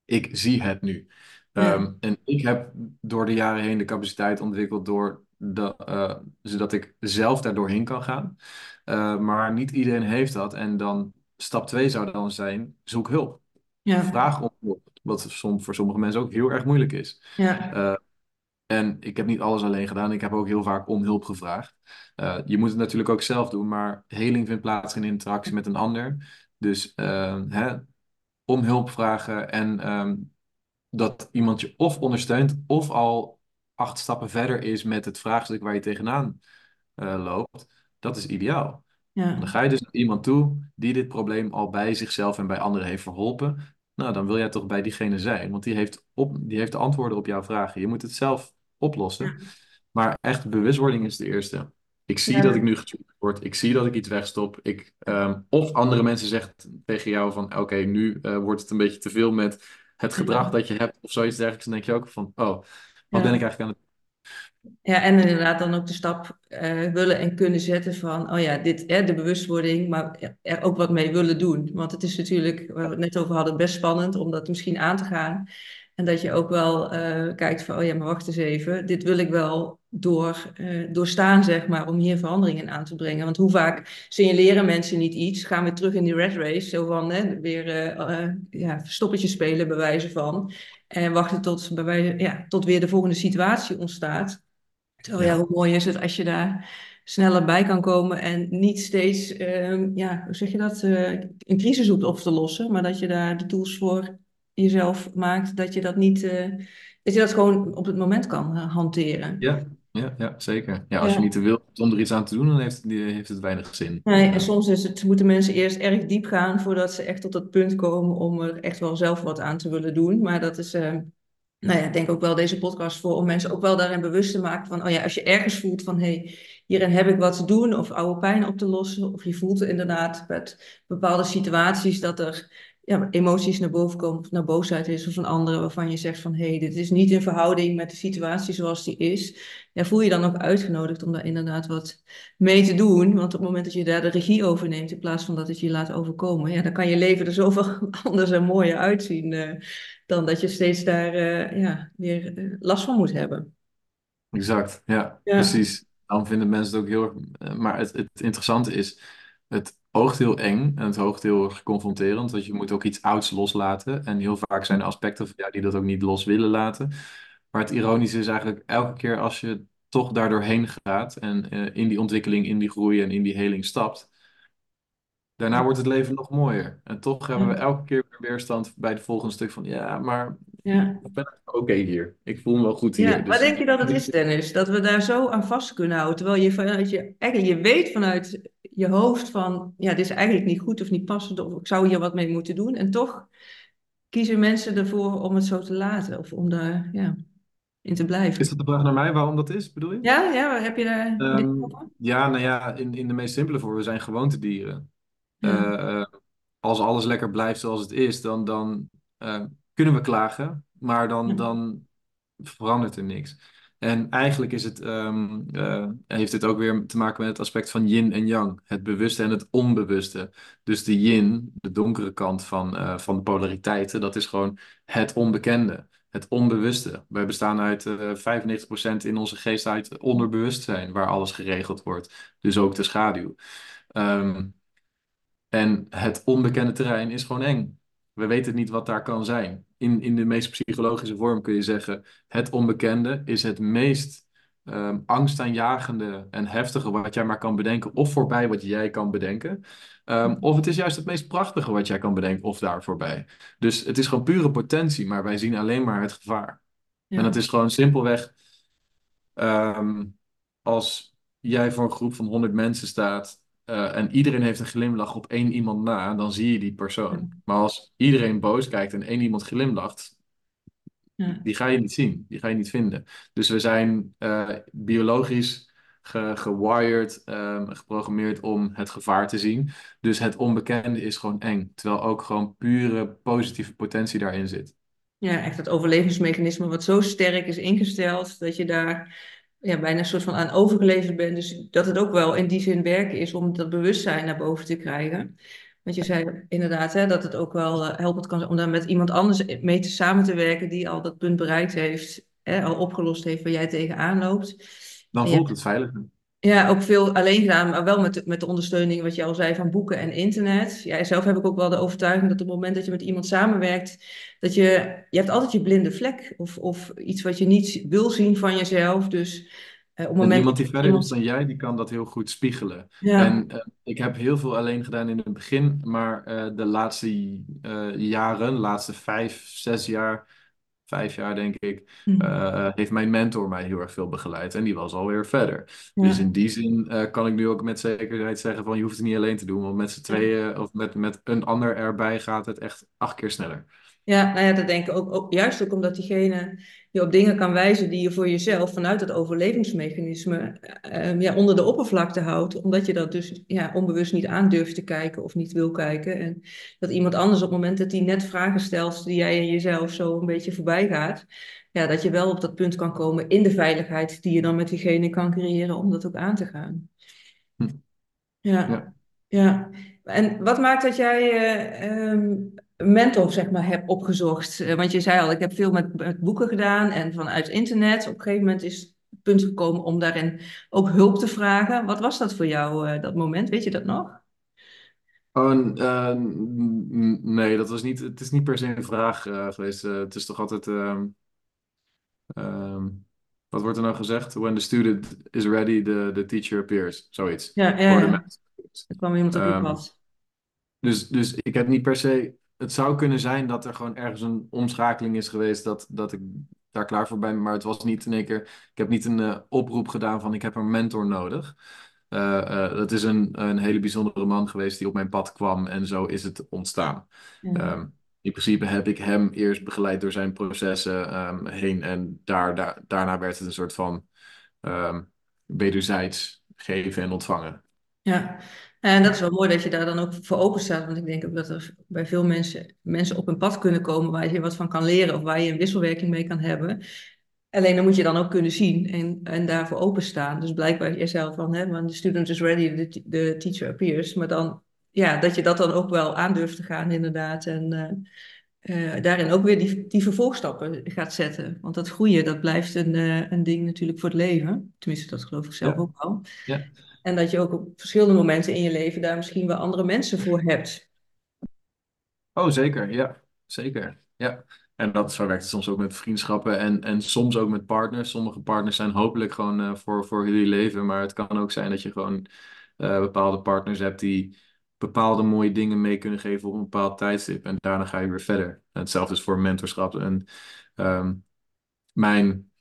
Ik zie het nu. Ehm, en ik heb door de jaren heen de capaciteit ontwikkeld door de, eh, zodat ik zelf daar doorheen kan gaan. Eh, maar niet iedereen heeft dat. En dan stap twee zou dan zijn, zoek hulp. ja, Vraag om hulp. Wat som- voor sommige mensen ook heel erg moeilijk is. ja, Eh, en ik heb niet alles alleen gedaan. Ik heb ook heel vaak om hulp gevraagd. Je moet het natuurlijk ook zelf doen, maar heling vindt plaats in interactie met een ander. Dus eh, hè, om hulp vragen en ehm, dat iemand je of ondersteunt of al acht stappen verder is met het vraagstuk waar je tegenaan eh, loopt, dat is ideaal. Dan ja, ga je dus naar iemand toe die dit probleem al bij zichzelf en bij anderen heeft verholpen. Nou, dan wil jij toch bij diegene zijn, want die heeft, op, die heeft de antwoorden op jouw vragen. Je moet het zelf oplossen. Maar echt bewustwording is de eerste. Ik zie dat ik nu getriggerd word. Ik zie dat ik iets wegstop. Ik, ehm, of andere mensen zeggen tegen jou van... Oké, nu eh, wordt het een beetje te veel met het gedrag ja. dat je hebt. Of zoiets dergelijks. Dan denk je ook van... Oh, wat ben ik eigenlijk aan het... Ja, en inderdaad dan ook de stap eh, willen en kunnen zetten van, oh ja, dit, hè, de bewustwording, maar er ook wat mee willen doen. Want het is natuurlijk, waar we het net over hadden, best spannend om dat misschien aan te gaan. En dat je ook wel eh, kijkt van, oh ja, maar wacht eens even, dit wil ik wel door, eh, doorstaan, zeg maar, om hier verandering in aan te brengen. Want hoe vaak signaleren mensen niet iets, gaan we terug in die red race, zo van, hè, weer eh, ja, spelen, bij wijze van. En wachten tot, bij wijze, ja, tot weer de volgende situatie ontstaat. Terwijl ja, hoe mooi is het als je daar sneller bij kan komen en niet steeds, ehm, ja, hoe zeg je dat, een crisis hoeft op te lossen, maar dat je daar de tools voor jezelf maakt, dat je dat niet, dat je dat gewoon op het moment kan hanteren. ja, ja, ja, zeker. Ja, als je Ja. niet te wil om er iets aan te doen, dan heeft, die- heeft het weinig zin. Nee, en Ja, soms is het, moeten mensen eerst erg diep gaan voordat ze echt tot het punt komen om er echt wel zelf wat aan te willen doen. Maar dat is, eh, nou ja, ik denk ook wel deze podcast voor om mensen ook wel daarin bewust te maken van, oh ja, als je ergens voelt van, hé, hey, hierin heb ik wat te doen of oude pijn op te lossen, of je voelt inderdaad met bepaalde situaties dat er ja, emoties naar boven komen, of naar boosheid is of een andere waarvan je zegt van, hé, hey, dit is niet in verhouding met de situatie zoals die is. Ja, voel je dan ook uitgenodigd om daar inderdaad wat mee te doen, want op het moment dat je daar de regie over neemt in plaats van dat het je laat overkomen, ja, dan kan je leven er zoveel anders en mooier uitzien. eh, dan dat je steeds daar eh, ja, weer eh, last van moet hebben. exact. Ja, Ja, precies. Dan vinden mensen het ook heel erg... Maar het, het interessante is, het hoogt heel eng en het hoogt heel erg confronterend, want je moet ook iets ouds loslaten. En heel vaak zijn er aspecten van jou die dat ook niet los willen laten. Maar het ironische is eigenlijk elke keer als je toch daardoor heen gaat en eh, in die ontwikkeling, in die groei en in die heling stapt, daarna wordt het leven nog mooier. En toch hebben we Ja. elke keer weer weerstand bij het volgende stuk van, ja, maar Ja. ik ben oké hier. Ik voel me wel goed Ja, hier. waar Dus denk je dat het is, Dennis? Dat we daar zo aan vast kunnen houden. Terwijl je vanuit je, eigenlijk, je weet vanuit je hoofd van, ja, dit is eigenlijk niet goed of niet passend, of ik zou hier wat mee moeten doen. En toch kiezen mensen ervoor om het zo te laten, of om daar, ja, in te is blijven. dat de vraag naar mij waarom dat is, bedoel je? Ja, ja, heb je daar over? ja, nou ja, in, in de meest simpele vorm, we zijn gewoontedieren. Ja, Eh, eh, als alles lekker blijft zoals het is, dan, dan eh, kunnen we klagen, maar dan, ja, dan verandert er niks. En eigenlijk is het, ehm, eh, heeft het ook weer te maken met het aspect van yin en yang, het bewuste en het onbewuste. Dus de yin, de donkere kant van, eh, van de polariteiten, dat is gewoon het onbekende, het onbewuste. Wij bestaan uit eh 95% in onze geest uit onderbewustzijn, waar alles geregeld wordt. Dus ook de schaduw. Ehm, en het onbekende terrein is gewoon eng. We weten niet wat daar kan zijn. In, in de meest psychologische vorm kun je zeggen: het onbekende is het meest ehm, angstaanjagende en heftige wat jij maar kan bedenken, of voorbij wat jij kan bedenken. Ehm, of het is juist het meest prachtige wat jij kan bedenken, of daar voorbij. Dus het is gewoon pure potentie, maar wij zien alleen maar het gevaar. En dat is gewoon simpelweg Ehm, als jij voor een groep van 100 mensen staat eh, en iedereen heeft een glimlach op één iemand na, dan zie je die persoon. Maar als iedereen boos kijkt en één iemand glimlacht, ja, die ga je niet zien, die ga je niet vinden. Dus we zijn eh, biologisch ge gewired, ehm, geprogrammeerd om het gevaar te zien. Dus het onbekende is gewoon eng, terwijl ook gewoon pure positieve potentie daarin zit. ja, echt dat overlevingsmechanisme wat zo sterk is ingesteld, dat je daar ja, bijna een soort van aan overgeleverd bent. Dus dat het ook wel in die zin werken is om dat bewustzijn naar boven te krijgen. Want je zei inderdaad hè, dat het ook wel eh, helpend kan zijn om daar met iemand anders mee te samen te werken die al dat punt bereikt heeft, hè, al opgelost heeft waar jij tegenaan loopt. Dan voelt het veiliger. Ja, ook veel alleen gedaan, maar wel met de, met de ondersteuning, wat je al zei, van boeken en internet. Ja, zelf heb ik ook wel de overtuiging dat op het moment dat je met iemand samenwerkt, dat je, je hebt altijd je blinde vlek of, of iets wat je niet wil zien van jezelf. Dus eh, op het En moment iemand die verder is dan jij, die kan dat heel goed spiegelen. ja, En eh, ik heb heel veel alleen gedaan in het begin, maar eh, de laatste eh, jaren, de laatste vijf, zes jaar, vijf jaar denk ik, hm, eh, heeft mijn mentor mij heel erg veel begeleid. En die was alweer verder. Dus in die zin eh, kan ik nu ook met zekerheid zeggen van je hoeft het niet alleen te doen, want met z'n tweeën of met, met een ander erbij gaat het echt acht keer sneller. Ja, nou ja, dat denk ik ook, ook. Juist ook omdat diegene je op dingen kan wijzen die je voor jezelf vanuit het overlevingsmechanisme eh, ja, onder de oppervlakte houdt. Omdat je dat dus ja, onbewust niet aan durft te kijken of niet wil kijken. En dat iemand anders op het moment dat die net vragen stelt die jij in jezelf zo een beetje voorbij gaat. Ja, dat je wel op dat punt kan komen in de veiligheid die je dan met diegene kan creëren om dat ook aan te gaan. Hm. Ja, Ja. ja. En wat maakt dat jij eh, ehm, mentor, zeg maar, hebt opgezocht? Eh, want je zei al, ik heb veel met, met boeken gedaan en vanuit internet. Op een gegeven moment is het punt gekomen om daarin ook hulp te vragen. Wat was dat voor jou, eh, dat moment? Weet je dat nog? Oh, eh, nee, dat was niet, het is niet per se een vraag geweest. Het is toch altijd, ehm, ehm, wat wordt er nou gezegd? When the student is ready, the, the teacher appears. Zoiets. Ja, ja. Er kwam iemand op je Ehm, pad. dus, dus ik heb niet per se. Het zou kunnen zijn dat er gewoon ergens een omschakeling is geweest dat, dat ik daar klaar voor ben. Maar het was niet in één keer. Ik heb niet een eh, oproep gedaan van ik heb een mentor nodig. Eh, dat is een, een hele bijzondere man geweest die op mijn pad kwam en zo is het ontstaan. Ja, Ehm, in principe heb ik hem eerst begeleid door zijn processen ehm, heen en daar, daar, daarna werd het een soort van ehm, wederzijds geven en ontvangen. ja. En dat is wel mooi dat je daar dan ook voor open staat. Want ik denk ook dat er bij veel mensen mensen op een pad kunnen komen waar je wat van kan leren of waar je een wisselwerking mee kan hebben. Alleen dan moet je dan ook kunnen zien en, en daarvoor openstaan. Dus blijkbaar jezelf van, hè, when the student is ready, the, the teacher appears. Maar dan, ja, dat je dat dan ook wel aandurft te gaan inderdaad. En eh, eh, daarin ook weer die, die vervolgstappen gaat zetten. Want dat groeien, dat blijft een, eh, een ding natuurlijk voor het leven. Tenminste, dat geloof ik zelf Ja, ook wel. ja. En dat je ook op verschillende momenten in je leven daar misschien wel andere mensen voor hebt. Oh, zeker. Ja, zeker. Ja. En dat, zo werkt soms ook met vriendschappen en, en soms ook met partners. Sommige partners zijn hopelijk gewoon eh, voor, voor jullie leven. Maar het kan ook zijn dat je gewoon eh, bepaalde partners hebt die bepaalde mooie dingen mee kunnen geven op een bepaald tijdstip. En daarna ga je weer verder. En hetzelfde is voor mentorschap. En ehm, mijn,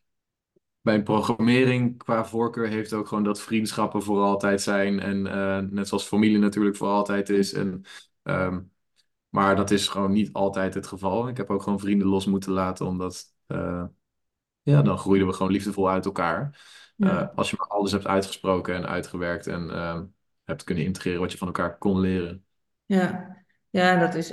mijn programmering qua voorkeur heeft ook gewoon dat vriendschappen voor altijd zijn. En eh, net zoals familie natuurlijk voor altijd is. En ehm, maar dat is gewoon niet altijd het geval. Ik heb ook gewoon vrienden los moeten laten, omdat uh, ja, dan groeiden we gewoon liefdevol uit elkaar. Uh, Ja, als je maar alles hebt uitgesproken en uitgewerkt en uh, hebt kunnen integreren wat je van elkaar kon leren. ja. ja dat is.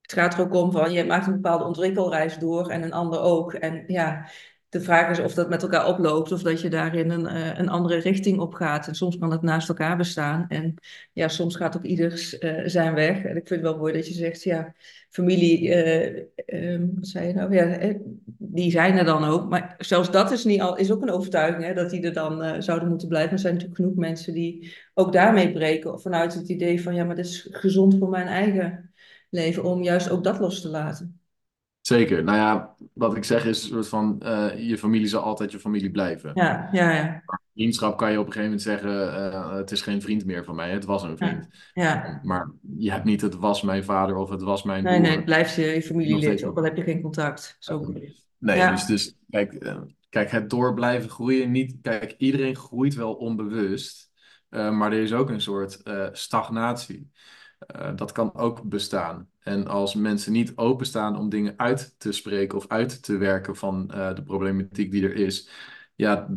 Het gaat er ook om van je maakt een bepaalde ontwikkelreis door en een ander ook. En ja, de vraag is of dat met elkaar oploopt of dat je daarin een, uh, een andere richting op gaat. En soms kan het naast elkaar bestaan. En ja, soms gaat ook ieders uh, zijn weg. En ik vind het wel mooi dat je zegt, ja, familie, uh, um, wat zei je nou? Ja, die zijn er dan ook. Maar zelfs dat is, niet al, is ook een overtuiging, hè, dat die er dan zouden moeten blijven. Er zijn natuurlijk genoeg mensen die ook daarmee breken. Vanuit het idee van, ja, maar dat is gezond voor mijn eigen leven. Om juist ook dat los te laten. Zeker. Nou ja, wat ik zeg is een soort van, uh, je familie zal altijd je familie blijven. Ja, ja, ja. Vriendschap kan je op een gegeven moment zeggen, uh, het is geen vriend meer van mij, het was een vriend. Ja. ja. Maar je hebt niet, het was mijn vader of het was mijn nee, broer. Nee, het blijft je, je familielid, ook al heb je geen contact. Zo. Nee, ja. dus, dus kijk, uh, kijk, het door blijven groeien, niet, kijk, iedereen groeit wel onbewust. maar er is ook een soort stagnatie. Uh, dat kan ook bestaan. En als mensen niet openstaan om dingen uit te spreken of uit te werken van uh, de problematiek die er is, ja,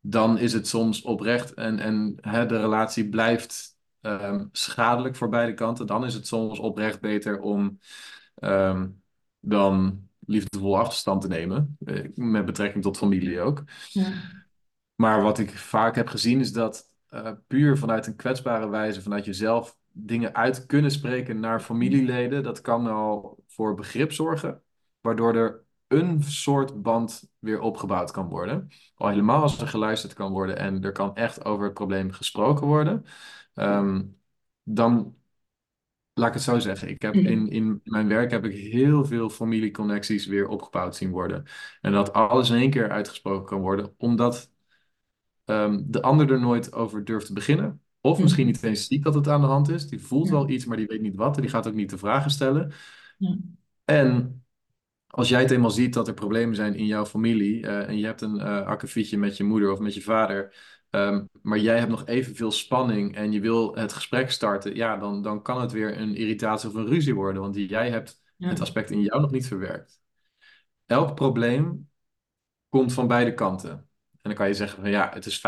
dan is het soms oprecht en, en hè, de relatie blijft um, schadelijk voor beide kanten. Dan is het soms oprecht beter om um, dan liefdevol afstand te nemen, uh, met betrekking tot familie ook. Ja. Maar wat ik vaak heb gezien is dat puur vanuit een kwetsbare wijze, vanuit jezelf dingen uit kunnen spreken naar familieleden, dat kan al voor begrip zorgen, waardoor er een soort band weer opgebouwd kan worden. Al helemaal als er geluisterd kan worden en er kan echt over het probleem gesproken worden, um, dan laat ik het zo zeggen. Ik heb in, in mijn werk heb ik heel veel familieconnecties weer opgebouwd zien worden. En dat alles in één keer uitgesproken kan worden, omdat um, de ander er nooit over durft te beginnen. Of misschien niet eens ziet dat het aan de hand is. Die voelt Ja. wel iets, maar die weet niet wat. En die gaat ook niet de vragen stellen. Ja. En als jij het eenmaal ziet dat er problemen zijn in jouw familie. eh, en je hebt een uh, akkefietje met je moeder of met je vader. ehm, maar jij hebt nog evenveel spanning en je wil het gesprek starten. Ja, dan, dan kan het weer een irritatie of een ruzie worden. Want jij hebt Ja. het aspect in jou nog niet verwerkt. Elk probleem komt van beide kanten. En dan kan je zeggen van ja, het is 95%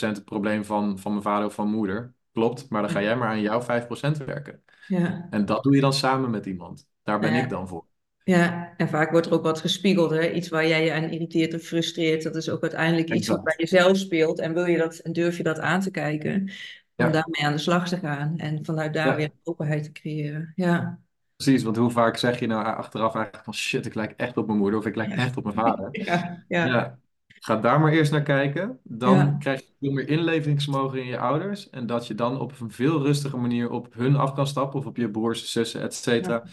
het probleem van, van mijn vader of van moeder. Klopt, maar dan ga jij maar aan jouw 5% werken. Ja. En dat doe je dan samen met iemand. Daar ben Ja. ik dan voor. Ja, en vaak wordt er ook wat gespiegeld, hè? Iets waar jij je aan irriteert of frustreert. Dat is ook uiteindelijk iets wat bij jezelf speelt. En wil je dat en durf je dat aan te kijken, om Ja. daarmee aan de slag te gaan en vanuit daar weer openheid te creëren. Ja. Precies, want hoe vaak zeg je nou achteraf eigenlijk van shit, ik lijk echt op mijn moeder of ik lijk echt op mijn vader. Ja, ja, Ja, ga daar maar eerst naar kijken. Dan Ja. krijg je veel meer inlevingsvermogen in je ouders. En dat je dan op een veel rustige manier op hun af kan stappen. Of op je broers, zussen, et cetera.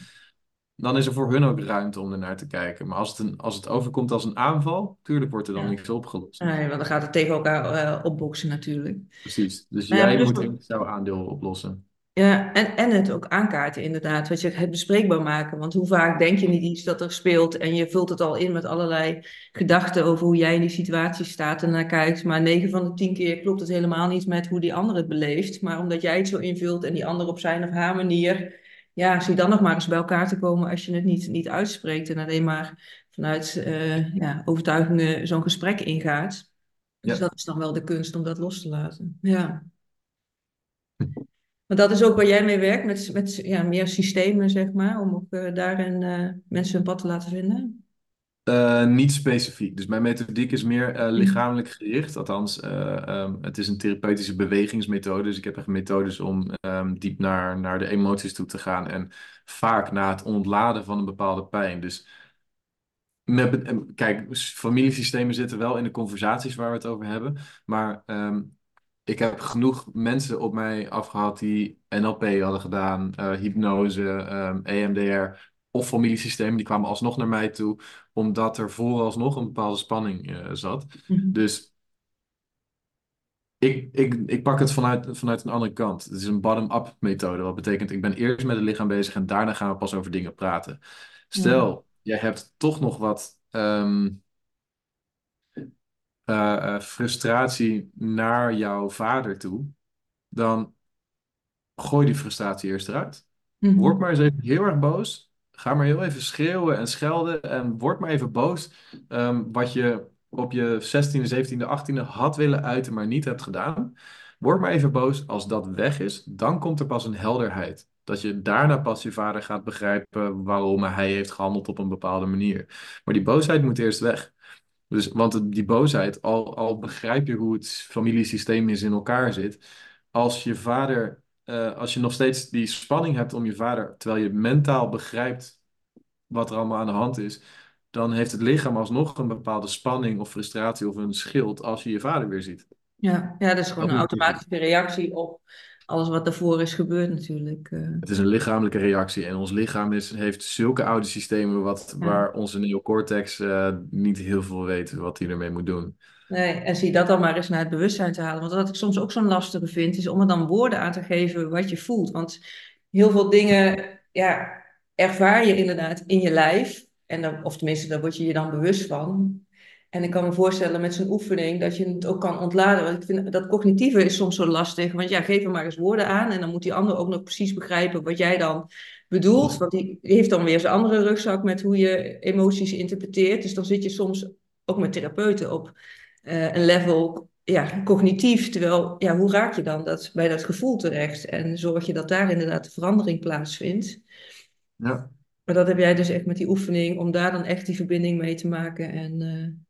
Dan is er voor hun ook ruimte om er naar te kijken. Maar als het, een, als het overkomt als een aanval, tuurlijk wordt er dan Ja. niks opgelost. Nee, want dan gaat het tegen elkaar eh, opboksen natuurlijk. Precies. Dus Nou ja, jij moet dat- jouw aandeel oplossen. Ja, en, en het ook aankaarten inderdaad, wat je het bespreekbaar maken. Want hoe vaak denk je niet iets dat er speelt en je vult het al in met allerlei gedachten over hoe jij in die situatie staat en naar kijkt. Maar 9 van de 10 keer klopt het helemaal niet met hoe die ander het beleeft. Maar omdat jij het zo invult en die ander op zijn of haar manier, ja, zie dan nog maar eens bij elkaar te komen als je het niet, niet uitspreekt en alleen maar vanuit eh, ja, overtuigingen zo'n gesprek ingaat. Dus Ja. dat is dan wel de kunst om dat los te laten. Ja. Maar dat is ook waar jij mee werkt, met, met ja, meer systemen, zeg maar, om ook eh, daarin eh, mensen hun pad te laten vinden. Eh, niet specifiek. Dus mijn methodiek is meer eh, lichamelijk gericht. Althans, eh, ehm, het is een therapeutische bewegingsmethode. Dus ik heb echt methodes om ehm, diep naar, naar de emoties toe te gaan. En vaak na het ontladen van een bepaalde pijn. Dus met, kijk, familiesystemen zitten wel in de conversaties waar we het over hebben. Maar ehm, ik heb genoeg mensen op mij afgehad die NLP hadden gedaan, eh, hypnose, EMDR of familiesysteem. Die kwamen alsnog naar mij toe, omdat er vooralsnog een bepaalde spanning eh, zat. Mhm. Dus ik, ik, ik pak het vanuit, vanuit een andere kant. Het is een bottom-up methode. Wat betekent, ik ben eerst met het lichaam bezig en daarna gaan we pas over dingen praten. Ja. Stel, jij hebt toch nog wat ehm, eh, eh, frustratie naar jouw vader toe, dan gooi die frustratie eerst eruit. Word Mhm. maar eens even heel erg boos. Ga maar heel even schreeuwen en schelden en word maar even boos. ehm, wat je op je 16e, 17e, 18e had willen uiten, maar niet hebt gedaan. Word maar even boos. Als dat weg is, dan komt er pas een helderheid. Dat je daarna pas je vader gaat begrijpen waarom hij heeft gehandeld op een bepaalde manier. Maar die boosheid moet eerst weg. Dus, want die boosheid, al, al begrijp je hoe het familiesysteem is in elkaar zit, als je vader, eh, als je nog steeds die spanning hebt om je vader, terwijl je mentaal begrijpt wat er allemaal aan de hand is, dan heeft het lichaam alsnog een bepaalde spanning of frustratie of een schild als je je vader weer ziet. Ja. ja, dat is gewoon een automatische reactie op alles wat daarvoor is gebeurd natuurlijk. eh. Het is een lichamelijke reactie en ons lichaam is, heeft zulke oude systemen wat, ja. waar onze neocortex eh, niet heel veel weet wat hij ermee moet doen. Nee, en zie dat dan maar eens naar het bewustzijn te halen. Want wat ik soms ook zo'n lastige vind, is om er dan woorden aan te geven wat je voelt. Want heel veel dingen, ja, ervaar je inderdaad in je lijf. En dan, of tenminste, daar word je je dan bewust van. En ik kan me voorstellen met zo'n oefening dat je het ook kan ontladen. Want ik vind dat cognitieve is soms zo lastig. Want ja, geef er maar eens woorden aan. En dan moet die ander ook nog precies begrijpen wat jij dan bedoelt. Want die, die heeft dan weer zijn andere rugzak met hoe je emoties interpreteert. Dus dan zit je soms ook met therapeuten op eh, een level ja, cognitief. Terwijl, ja, hoe raak je dan dat, bij dat gevoel terecht? En zorg je dat daar inderdaad de verandering plaatsvindt? Ja, Maar dat heb jij dus echt met die oefening, om daar dan echt die verbinding mee te maken. En eh,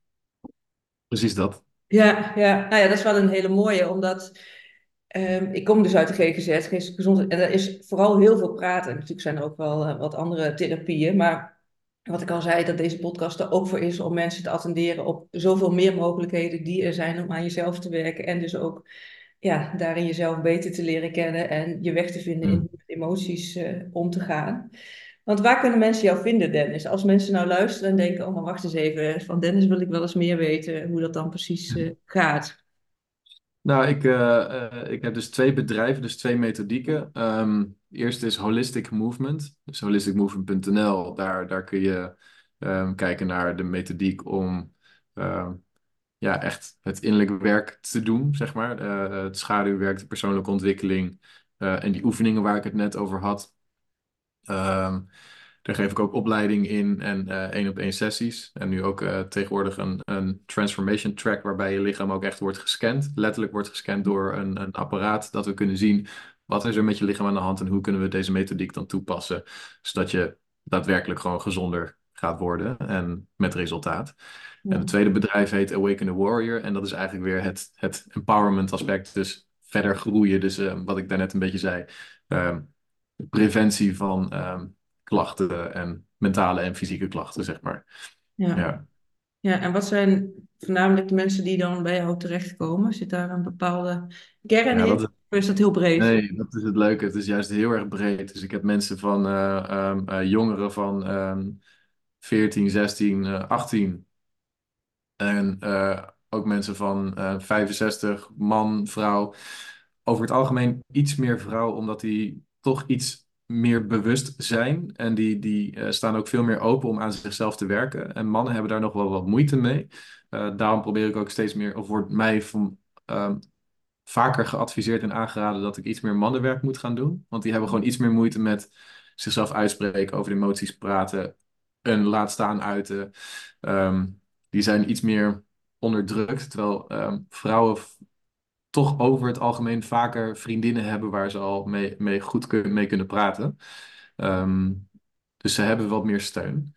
precies dat. ja, ja, nou ja, dat is wel een hele mooie, omdat ehm, ik kom dus uit de GGZ, geestelijke gezondheid, en er is vooral heel veel praten. Natuurlijk zijn er ook wel eh, wat andere therapieën, maar wat ik al zei, dat deze podcast er ook voor is om mensen te attenderen op zoveel meer mogelijkheden die er zijn om aan jezelf te werken en dus ook ja, daarin jezelf beter te leren kennen en je weg te vinden in hoe met emoties eh, om te gaan. Want waar kunnen mensen jou vinden, Dennis? Als mensen nou luisteren en denken, oh maar wacht eens even, van Dennis wil ik wel eens meer weten hoe dat dan precies eh, gaat. Nou, ik, eh, eh, ik heb dus twee bedrijven, dus twee methodieken. Ehm eerst is Holistic Movement, dus holisticmovement.nl. Daar, daar kun je ehm, kijken naar de methodiek om ehm, ja, echt het innerlijk werk te doen, zeg maar. Het schaduwwerk, de persoonlijke ontwikkeling en die oefeningen waar ik het net over had. Ehm, daar geef ik ook opleiding in en eh, één op één sessies. En nu ook eh, tegenwoordig een, een transformation track waarbij je lichaam ook echt wordt gescand. Letterlijk wordt gescand door een, een apparaat dat we kunnen zien wat is er met je lichaam aan de hand en hoe kunnen we deze methodiek dan toepassen. Zodat je daadwerkelijk gewoon gezonder gaat worden en met resultaat. En het tweede bedrijf heet Awaken the Warrior. En dat is eigenlijk weer het, het empowerment aspect. Dus verder groeien. Dus eh, wat ik daarnet een beetje zei. ehm, preventie van ehm, klachten en mentale en fysieke klachten, zeg maar. ja. Ja, Ja, en wat zijn voornamelijk de mensen die dan bij jou terechtkomen? Zit daar een bepaalde kern ja in? is, Of is dat heel breed? nee, dat is het leuke. Het is juist heel erg breed. Dus ik heb mensen van eh, ehm, eh, jongeren van ehm 14, 16, eh, 18. En eh, ook mensen van eh 65, man, vrouw. Over het algemeen iets meer vrouw, omdat die toch iets meer bewust zijn. En die, die eh, staan ook veel meer open om aan zichzelf te werken. En mannen hebben daar nog wel wat moeite mee. Eh, daarom probeer ik ook steeds meer, of wordt mij van, ehm, vaker geadviseerd en aangeraden dat ik iets meer mannenwerk moet gaan doen. Want die hebben gewoon iets meer moeite met zichzelf uitspreken, over de emoties praten en laat staan uiten. Ehm, die zijn iets meer onderdrukt, terwijl ehm, vrouwen toch over het algemeen vaker vriendinnen hebben waar ze al mee, mee goed kun- mee kunnen praten. Ehm, dus ze hebben wat meer steun.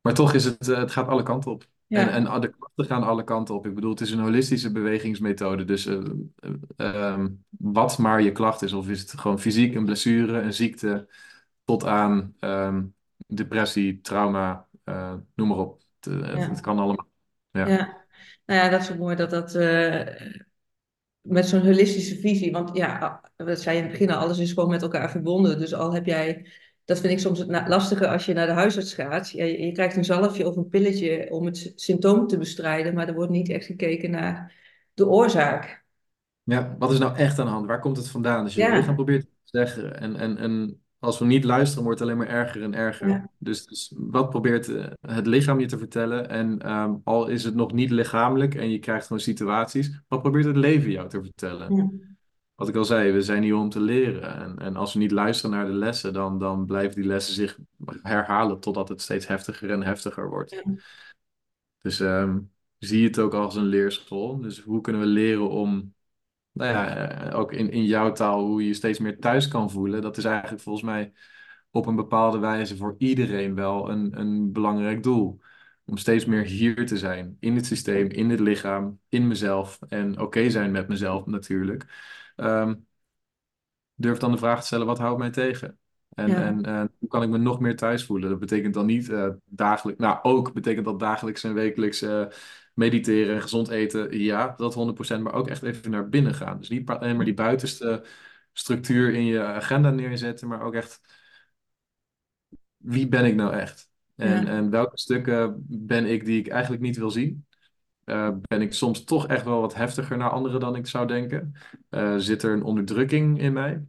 Maar toch is het, eh, het gaat alle kanten op. En, Ja, en de klachten gaan alle kanten op. Ik bedoel, het is een holistische bewegingsmethode. Dus eh, eh, ehm, wat maar je klacht is, of is het gewoon fysiek, een blessure, een ziekte, tot aan ehm, depressie, trauma, eh, noem maar op. Het, het, kan allemaal. Ja. ja. Nou ja, dat is ook mooi dat dat, eh, met zo'n holistische visie. Want ja, wat zei je in het begin al, alles is gewoon met elkaar verbonden. Dus al heb jij, dat vind ik soms het lastige als je naar de huisarts gaat. Je, je krijgt een zalfje of een pilletje om het symptoom te bestrijden, maar er wordt niet echt gekeken naar de oorzaak. Ja, wat is nou echt aan de hand? Waar komt het vandaan? Dus je lichaam Ja, probeert het te zeggen. En, en, en als we niet luisteren, wordt het alleen maar erger en erger. ja, Dus, dus wat probeert eh, het lichaam je te vertellen? En ehm, al is het nog niet lichamelijk en je krijgt gewoon situaties, wat probeert het leven jou te vertellen? ja, Wat ik al zei, we zijn hier om te leren. En, en als we niet luisteren naar de lessen, dan, dan blijven die lessen zich herhalen totdat het steeds heftiger en heftiger wordt. ja, Dus ehm, zie het ook als een leerschool. Dus hoe kunnen we leren om nou ja, eh, ook in, in jouw taal, hoe je je steeds meer thuis kan voelen. Dat is eigenlijk volgens mij op een bepaalde wijze voor iedereen wel een, een belangrijk doel. Om steeds meer hier te zijn, in het systeem, in het lichaam, in mezelf en oké zijn met mezelf natuurlijk. Ehm, durf dan de vraag te stellen, wat houdt mij tegen? En, ja, en eh, hoe kan ik me nog meer thuis voelen? Dat betekent dan niet uh, dagelijks, nou ook betekent dat dagelijks en wekelijks uh, mediteren en gezond eten. Ja, dat 100%, maar ook echt even naar binnen gaan. Dus niet alleen maar die buitenste structuur in je agenda neerzetten, maar ook echt, wie ben ik nou echt? En, ja, en welke stukken ben ik die ik eigenlijk niet wil zien? Uh, ben ik soms toch echt wel wat heftiger naar anderen dan ik zou denken? Uh, zit er een onderdrukking in mij?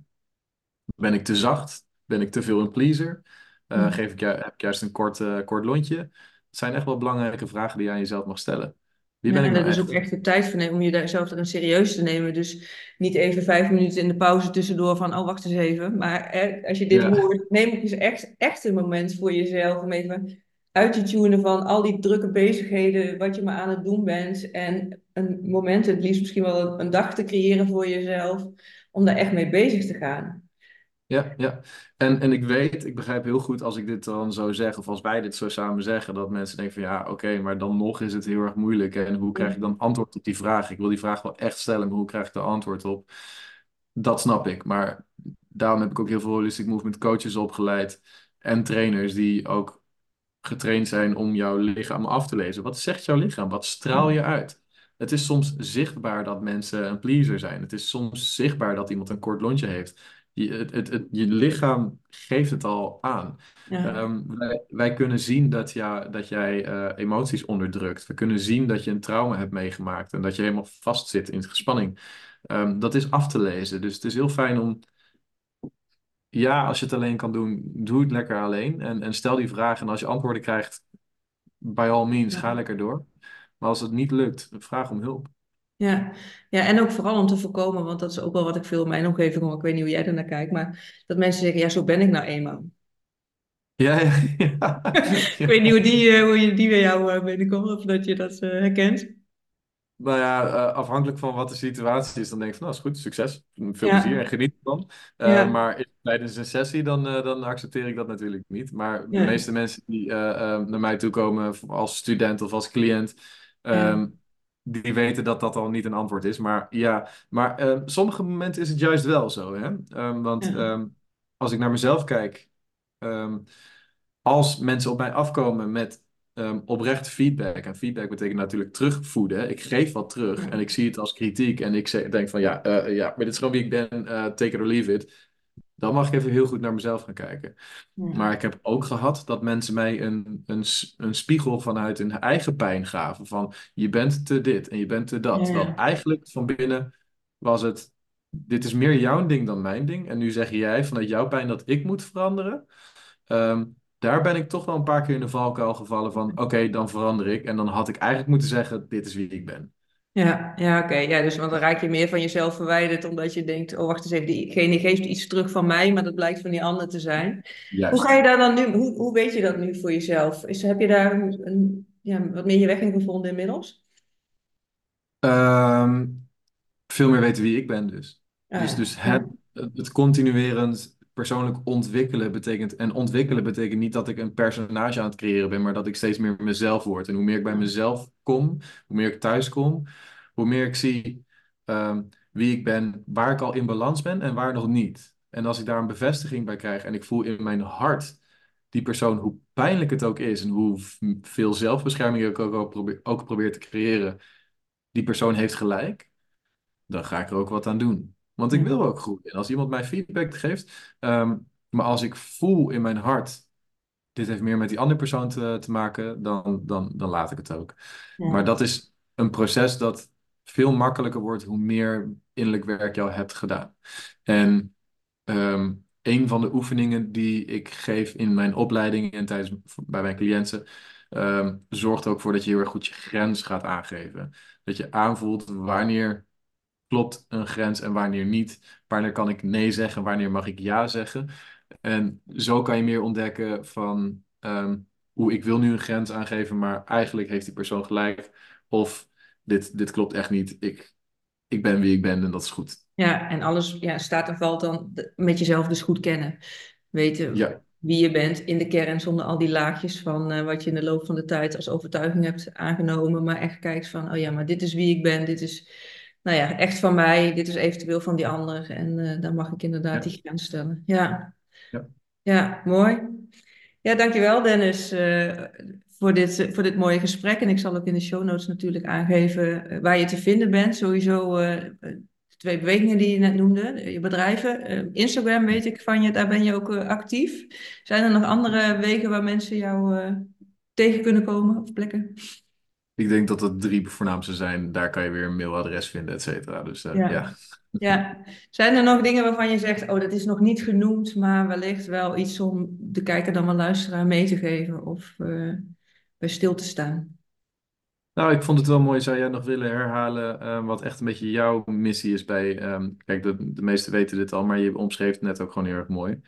Ben ik te zacht? Ben ik te veel een pleaser? Uh, geef ik heb ik juist een kort, kort lontje? Het zijn echt wel belangrijke vragen die je aan jezelf mag stellen. Wie ben Ja, ik en nou dat is ook echt? de tijd voor nemen om jezelf erin serieus te nemen. Dus niet even vijf minuten in de pauze tussendoor van, oh wacht eens even. Maar hè, als je dit Ja, hoort, neem ook eens echt, echt een moment voor jezelf om even uit te tunen van al die drukke bezigheden, wat je maar aan het doen bent. En een moment, het liefst misschien wel een dag te creëren voor jezelf, om daar echt mee bezig te gaan. Ja, ja. En, en ik weet, ik begrijp heel goed als ik dit dan zo zeg, of als wij dit zo samen zeggen, dat mensen denken van ja, oké, maar dan nog is het heel erg moeilijk. En hoe krijg ik dan antwoord op die vraag? Ik wil die vraag wel echt stellen, maar hoe krijg ik er antwoord op? Dat snap ik. Maar daarom heb ik ook heel veel holistic movement coaches opgeleid en trainers die ook getraind zijn om jouw lichaam af te lezen. Wat zegt jouw lichaam? Wat straal je uit? Het is soms zichtbaar dat mensen een pleaser zijn. Het is soms zichtbaar dat iemand een kort lontje heeft. Je, het, het, het- je lichaam geeft het al aan. Ja, Ehm, wij, wij kunnen zien dat, ja, dat jij eh, emoties onderdrukt. We kunnen zien dat je een trauma hebt meegemaakt en dat je helemaal vastzit in gespanning. Ehm, dat is af te lezen. Dus het is heel fijn om ja, als je het alleen kan doen, doe het lekker alleen. En, en stel die vraag. En als je antwoorden krijgt, by all means, ga lekker door. Maar als het niet lukt, vraag om hulp. Ja. ja, en ook vooral om te voorkomen, want dat is ook wel wat ik veel in mijn omgeving hoor. Ik weet niet hoe jij er naar kijkt, maar dat mensen zeggen, ja, zo ben ik nou eenmaal. Ja, ja, ja. Ik weet niet hoe, die, eh, hoe je die bij jou uh, binnenkomt, of dat je dat eh, herkent. Nou ja, eh, afhankelijk van wat de situatie is, dan denk ik van, nou is goed, succes, veel plezier en geniet ervan. Eh, ja, maar tijdens een sessie, dan, eh, dan accepteer ik dat natuurlijk niet. Maar de meeste mensen die eh, eh, naar mij toe komen als student of als cliënt, ehm, die weten dat dat al niet een antwoord is. Maar ja, maar eh, sommige momenten is het juist wel zo, hè? Ehm, want ja, ehm, als ik naar mezelf kijk, ehm, als mensen op mij afkomen met ehm, oprechte feedback. En feedback betekent natuurlijk terugvoeden. Ik geef wat terug en ik zie het als kritiek. En ik denk van ja, eh, ja, maar dit is gewoon wie ik ben. eh, take it or leave it. Dan mag ik even heel goed naar mezelf gaan kijken. ja, Maar ik heb ook gehad dat mensen mij een, een, een spiegel vanuit hun eigen pijn gaven. Van je bent te dit en je bent te dat. Ja, eigenlijk van binnen was het, dit is meer jouw ding dan mijn ding. En nu zeg jij vanuit jouw pijn dat ik moet veranderen. Ehm, daar ben ik toch wel een paar keer in de valkuil gevallen van, oké, dan verander ik. En dan had ik eigenlijk moeten zeggen, dit is wie ik ben. Ja, ja, oké. Ja, dus want dan raak je meer van jezelf verwijderd, omdat je denkt, oh wacht eens even, diegene geeft iets terug van mij, maar dat blijkt van die ander te zijn. Hoe ga je daar dan nu, hoe, hoe weet je dat nu voor jezelf? Is, heb je daar een, ja, wat meer je weg in gevonden inmiddels? Ehm, veel meer weten wie ik ben dus. Ah Dus, dus het, het continuerend persoonlijk ontwikkelen betekent... En ontwikkelen betekent niet dat ik een personage aan het creëren ben, maar dat ik steeds meer mezelf word. En hoe meer ik bij mezelf kom, hoe meer ik thuis kom, hoe meer ik zie ehm, wie ik ben, waar ik al in balans ben en waar nog niet. En als ik daar een bevestiging bij krijg en ik voel in mijn hart die persoon, hoe pijnlijk het ook is en hoe veel zelfbescherming ik ook probeer, ook probeer te creëren, die persoon heeft gelijk dan ga ik er ook wat aan doen. Want ik wil ook groeien. En als iemand mij feedback geeft, ehm, maar als ik voel in mijn hart, dit heeft meer met die andere persoon te, te maken, dan, dan, dan laat ik het ook. Maar dat is een proces dat veel makkelijker wordt hoe meer innerlijk werk al hebt gedaan. En ehm, een van de oefeningen die ik geef in mijn opleiding en tijdens bij mijn cliënten, ehm, zorgt ook voor dat je heel erg goed je grens gaat aangeven. Dat je aanvoelt wanneer klopt een grens en wanneer niet. Wanneer kan ik nee zeggen, wanneer mag ik ja zeggen. En zo kan je meer ontdekken van ehm, hoe ik wil nu een grens aangeven, maar eigenlijk heeft die persoon gelijk. Of dit, dit klopt echt niet. Ik, ik ben wie ik ben en dat is goed. Ja, en alles ja, staat en valt dan met jezelf dus goed kennen. Weten Ja, wie je bent in de kern zonder al die laagjes van eh, wat je in de loop van de tijd als overtuiging hebt aangenomen. Maar echt kijkt van, oh ja, maar dit is wie ik ben. Dit is, nou ja, echt van mij. Dit is eventueel van die ander. En eh dan mag ik inderdaad ja, die grens stellen. Ja, ja. ja, mooi. Ja, dankjewel Dennis eh, voor dit, eh, voor dit mooie gesprek. En ik zal ook in de show notes natuurlijk aangeven waar je te vinden bent. Sowieso de twee bewegingen die je net noemde, je bedrijven. Instagram weet ik van je, daar ben je ook actief. Zijn er nog andere wegen waar mensen jou tegen kunnen komen of plekken? Ik denk dat dat drie voornaamste zijn. Daar kan je weer een mailadres vinden, et cetera. Dus eh, Ja. ja. Ja. Zijn er nog dingen waarvan je zegt, oh, dat is nog niet genoemd, maar wellicht wel iets om de kijker dan wel luisteraar mee te geven of eh, bij stil te staan? Nou, ik vond het wel mooi. Zou jij nog willen herhalen eh, wat echt een beetje jouw missie is bij... ehm, kijk, de, de meesten weten dit al, maar je omschreef het net ook gewoon heel erg mooi.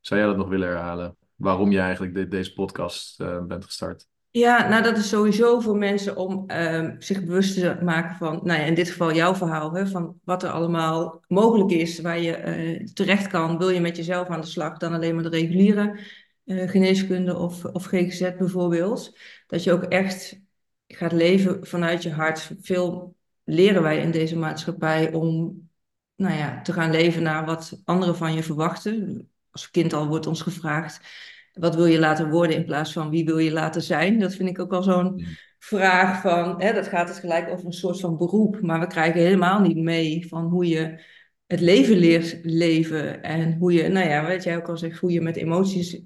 Zou jij dat nog willen herhalen? Waarom je eigenlijk de- deze podcast bent gestart? Ja, nou dat is sowieso voor mensen om ehm, zich bewust te maken van, nou ja, in dit geval jouw verhaal, hè, van wat er allemaal mogelijk is, waar je eh, terecht kan. Wil je met jezelf aan de slag, dan alleen maar de reguliere eh, geneeskunde of, of GGZ bijvoorbeeld. Dat je ook echt gaat leven vanuit je hart. Veel leren wij in deze maatschappij om, nou ja, te gaan leven naar wat anderen van je verwachten. Als kind al wordt ons gevraagd wat wil je laten worden in plaats van wie wil je laten zijn? Dat vind ik ook wel zo'n vraag van, hè, dat gaat het gelijk over een soort van beroep, maar we krijgen helemaal niet mee van hoe je het leven leert leven en hoe je, nou ja, wat jij ook al zegt, hoe je met emoties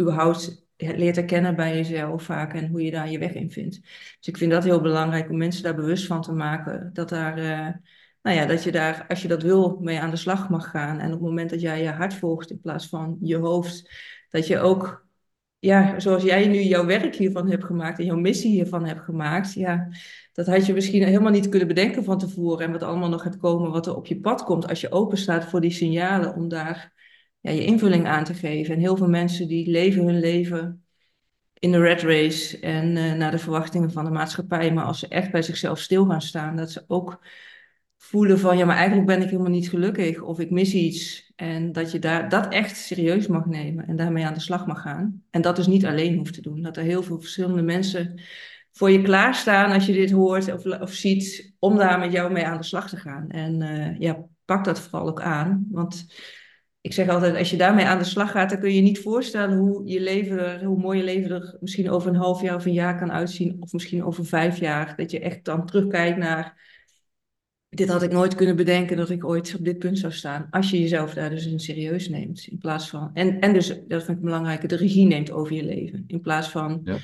überhaupt leert herkennen bij jezelf vaak en hoe je daar je weg in vindt. Dus ik vind dat heel belangrijk om mensen daar bewust van te maken, dat daar, eh, nou ja, dat je daar, als je dat wil, mee aan de slag mag gaan. En op het moment dat jij je hart volgt in plaats van je hoofd, dat je ook, ja, zoals jij nu jouw werk hiervan hebt gemaakt en jouw missie hiervan hebt gemaakt, ja, dat had je misschien helemaal niet kunnen bedenken van tevoren en wat allemaal nog gaat komen, wat er op je pad komt als je open staat voor die signalen om daar ja, je invulling aan te geven. En heel veel mensen die leven hun leven in de red race en eh, naar de verwachtingen van de maatschappij, maar als ze echt bij zichzelf stil gaan staan, dat ze ook voelen van ja, maar eigenlijk ben ik helemaal niet gelukkig of ik mis iets. En dat je daar, dat echt serieus mag nemen en daarmee aan de slag mag gaan. En dat dus niet alleen hoeft te doen. Dat er heel veel verschillende mensen voor je klaarstaan als je dit hoort of, of ziet, om daar met jou mee aan de slag te gaan. En eh, ja, pak dat vooral ook aan. Want ik zeg altijd, als je daarmee aan de slag gaat, dan kun je je niet voorstellen hoe je leven er, hoe mooi je leven er misschien over een half jaar of een jaar kan uitzien. Of misschien over vijf jaar. Dat je echt dan terugkijkt naar dit had ik nooit kunnen bedenken dat ik ooit op dit punt zou staan. Als je jezelf daar dus in serieus neemt. In plaats van. En, en dus, dat vind ik belangrijk, de regie neemt over je leven. In plaats van Ja,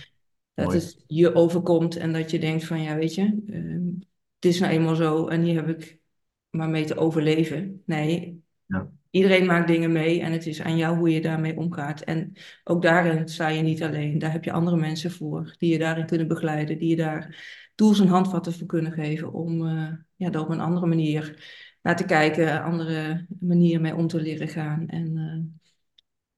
dat mooi. het je overkomt en dat je denkt van ja, weet je, ehm, het is nou eenmaal zo en hier heb ik maar mee te overleven. Nee, Ja. iedereen maakt dingen mee en het is aan jou hoe je daarmee omgaat. En ook daarin sta je niet alleen. Daar heb je andere mensen voor die je daarin kunnen begeleiden, die je daar tools en handvatten voor kunnen geven om eh, ja, daar op een andere manier naar te kijken, een andere manier mee om te leren gaan. En eh,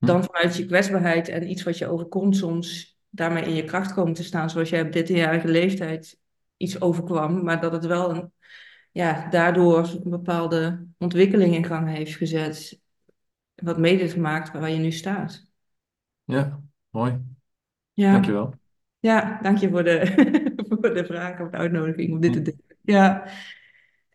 Hm. dan vanuit je kwetsbaarheid en iets wat je overkomt soms daarmee in je kracht komen te staan, zoals jij op 13-jarige leeftijd iets overkwam, maar dat het wel een, ja, daardoor een bepaalde ontwikkeling in gang heeft gezet, wat mede heeft gemaakt waar je nu staat. Ja, mooi. Ja, Dankjewel. ja dank je voor de, voor de vraag of de uitnodiging om dit te Hm. delen. Ja,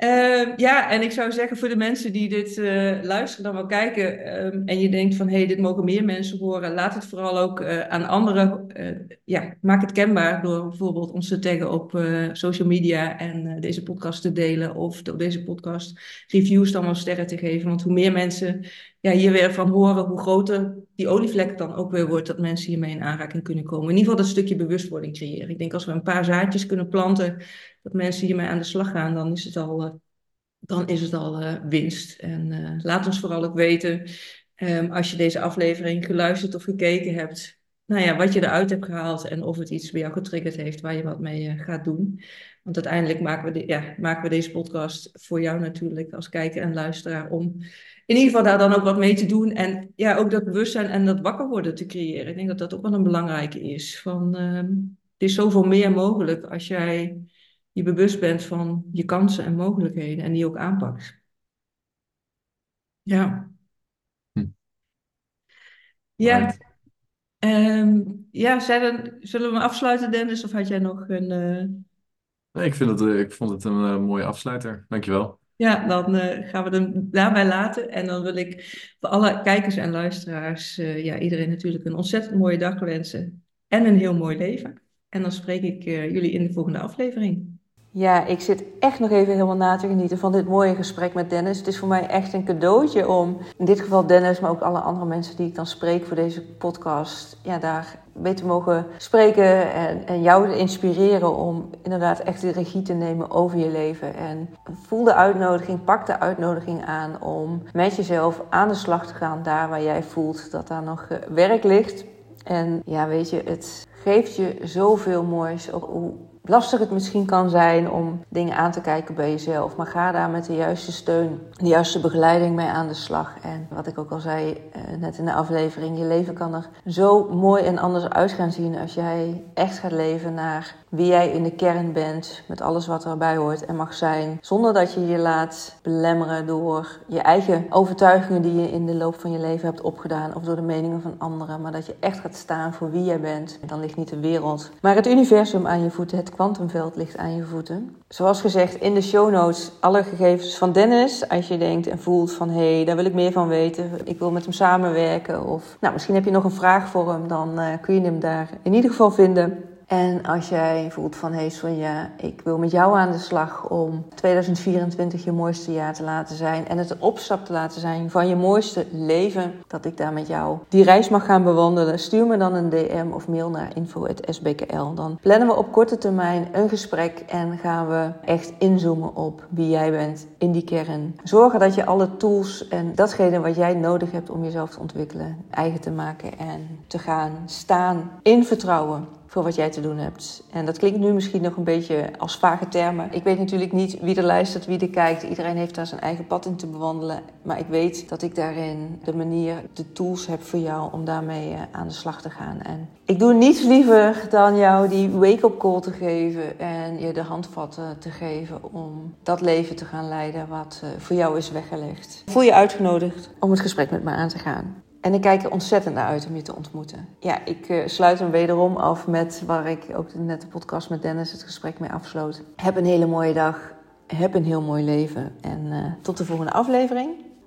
Ehm, ja, en ik zou zeggen voor de mensen die dit uh, luisteren, dan wel kijken ehm, en je denkt van hé, hey, dit mogen meer mensen horen, laat het vooral ook uh, aan anderen, uh, ja, maak het kenbaar door bijvoorbeeld ons te taggen op social media en deze podcast te delen of door deze podcast reviews dan wel sterren te geven. Want hoe meer mensen ja, hier weer van horen, hoe groter die olievlek dan ook weer wordt, dat mensen hiermee in aanraking kunnen komen. In ieder geval dat stukje bewustwording creëren. Ik denk als we een paar zaadjes kunnen planten, dat mensen hiermee aan de slag gaan, dan is het al, uh, dan is het al uh, winst. En uh, laat ons vooral ook weten, um, als je deze aflevering geluisterd of gekeken hebt, nou ja, wat je eruit hebt gehaald en of het iets bij jou getriggerd heeft waar je wat mee gaat doen. Want uiteindelijk maken we, de, ja, maken we deze podcast voor jou natuurlijk als kijker en luisteraar om in ieder geval daar dan ook wat mee te doen. En ja, ook dat bewustzijn en dat wakker worden te creëren. Ik denk dat dat ook wel een belangrijke is. Van, uh, er is zoveel meer mogelijk als jij je bewust bent van je kansen en mogelijkheden en die ook aanpakt. Ja. Hm. Ja. Um, ja, zullen, zullen we afsluiten, Dennis? Of had jij nog een. Uh... Nee, ik, vind het, ik vond het een uh, mooie afsluiter. Dankjewel. Ja, dan uh, gaan we hem daarbij laten. En dan wil ik voor alle kijkers en luisteraars, uh, ja, iedereen natuurlijk een ontzettend mooie dag wensen. En een heel mooi leven. En dan spreek ik uh, jullie in de volgende aflevering. Ja, ik zit echt nog even helemaal na te genieten van dit mooie gesprek met Dennis. Het is voor mij echt een cadeautje om, in dit geval Dennis, maar ook alle andere mensen die ik dan spreek voor deze podcast, ja, daar mee te mogen spreken en, en jou te inspireren om inderdaad echt de regie te nemen over je leven. En voel de uitnodiging, pak de uitnodiging aan om met jezelf aan de slag te gaan daar waar jij voelt dat daar nog eh, werk ligt. En ja, weet je, het geeft je zoveel moois. Lastig het misschien kan zijn om dingen aan te kijken bij jezelf. Maar ga daar met de juiste steun, de juiste begeleiding mee aan de slag. En wat ik ook al zei uh, net in de aflevering, je leven kan er zo mooi en anders uit gaan zien als jij echt gaat leven naar wie jij in de kern bent, met alles wat erbij hoort en mag zijn. Zonder dat je je laat belemmeren door je eigen overtuigingen die je in de loop van je leven hebt opgedaan of door de meningen van anderen. Maar dat je echt gaat staan voor wie jij bent. En dan ligt niet de wereld, maar het universum aan je voeten. Het kwantumveld ligt aan je voeten. Zoals gezegd in de show notes alle gegevens van Dennis. Als je denkt en voelt van hé, hey, daar wil ik meer van weten. Ik wil met hem samenwerken. Of nou, misschien heb je nog een vraag voor hem. Dan uh, kun je hem daar in ieder geval vinden. En als jij voelt van, hé hey Sonja, ik wil met jou aan de slag om 2024 je mooiste jaar te laten zijn en het een opstap te laten zijn van je mooiste leven, dat ik daar met jou die reis mag gaan bewandelen, stuur me dan een DM of mail naar info.sbkl. Dan plannen we op korte termijn een gesprek en gaan we echt inzoomen op wie jij bent in die kern. Zorgen dat je alle tools en datgene wat jij nodig hebt om jezelf te ontwikkelen, eigen te maken en te gaan staan in vertrouwen voor wat jij te doen hebt. En dat klinkt nu misschien nog een beetje als vage termen. Ik weet natuurlijk niet wie er luistert, wie er kijkt. Iedereen heeft daar zijn eigen pad in te bewandelen. Maar ik weet dat ik daarin de manier, de tools heb voor jou om daarmee eh, aan de slag te gaan. En ik doe niets liever dan jou die wake-up call te geven en je de handvatten te geven om dat leven te gaan leiden wat eh, voor jou is weggelegd. Voel je uitgenodigd om het gesprek met me aan te gaan. En ik kijk er ontzettend naar uit om je te ontmoeten. Ja, ik uh, sluit hem wederom af met waar ik ook net de podcast met Dennis het gesprek mee afsloot. Heb een hele mooie dag. Heb een heel mooi leven. En uh, tot de volgende aflevering.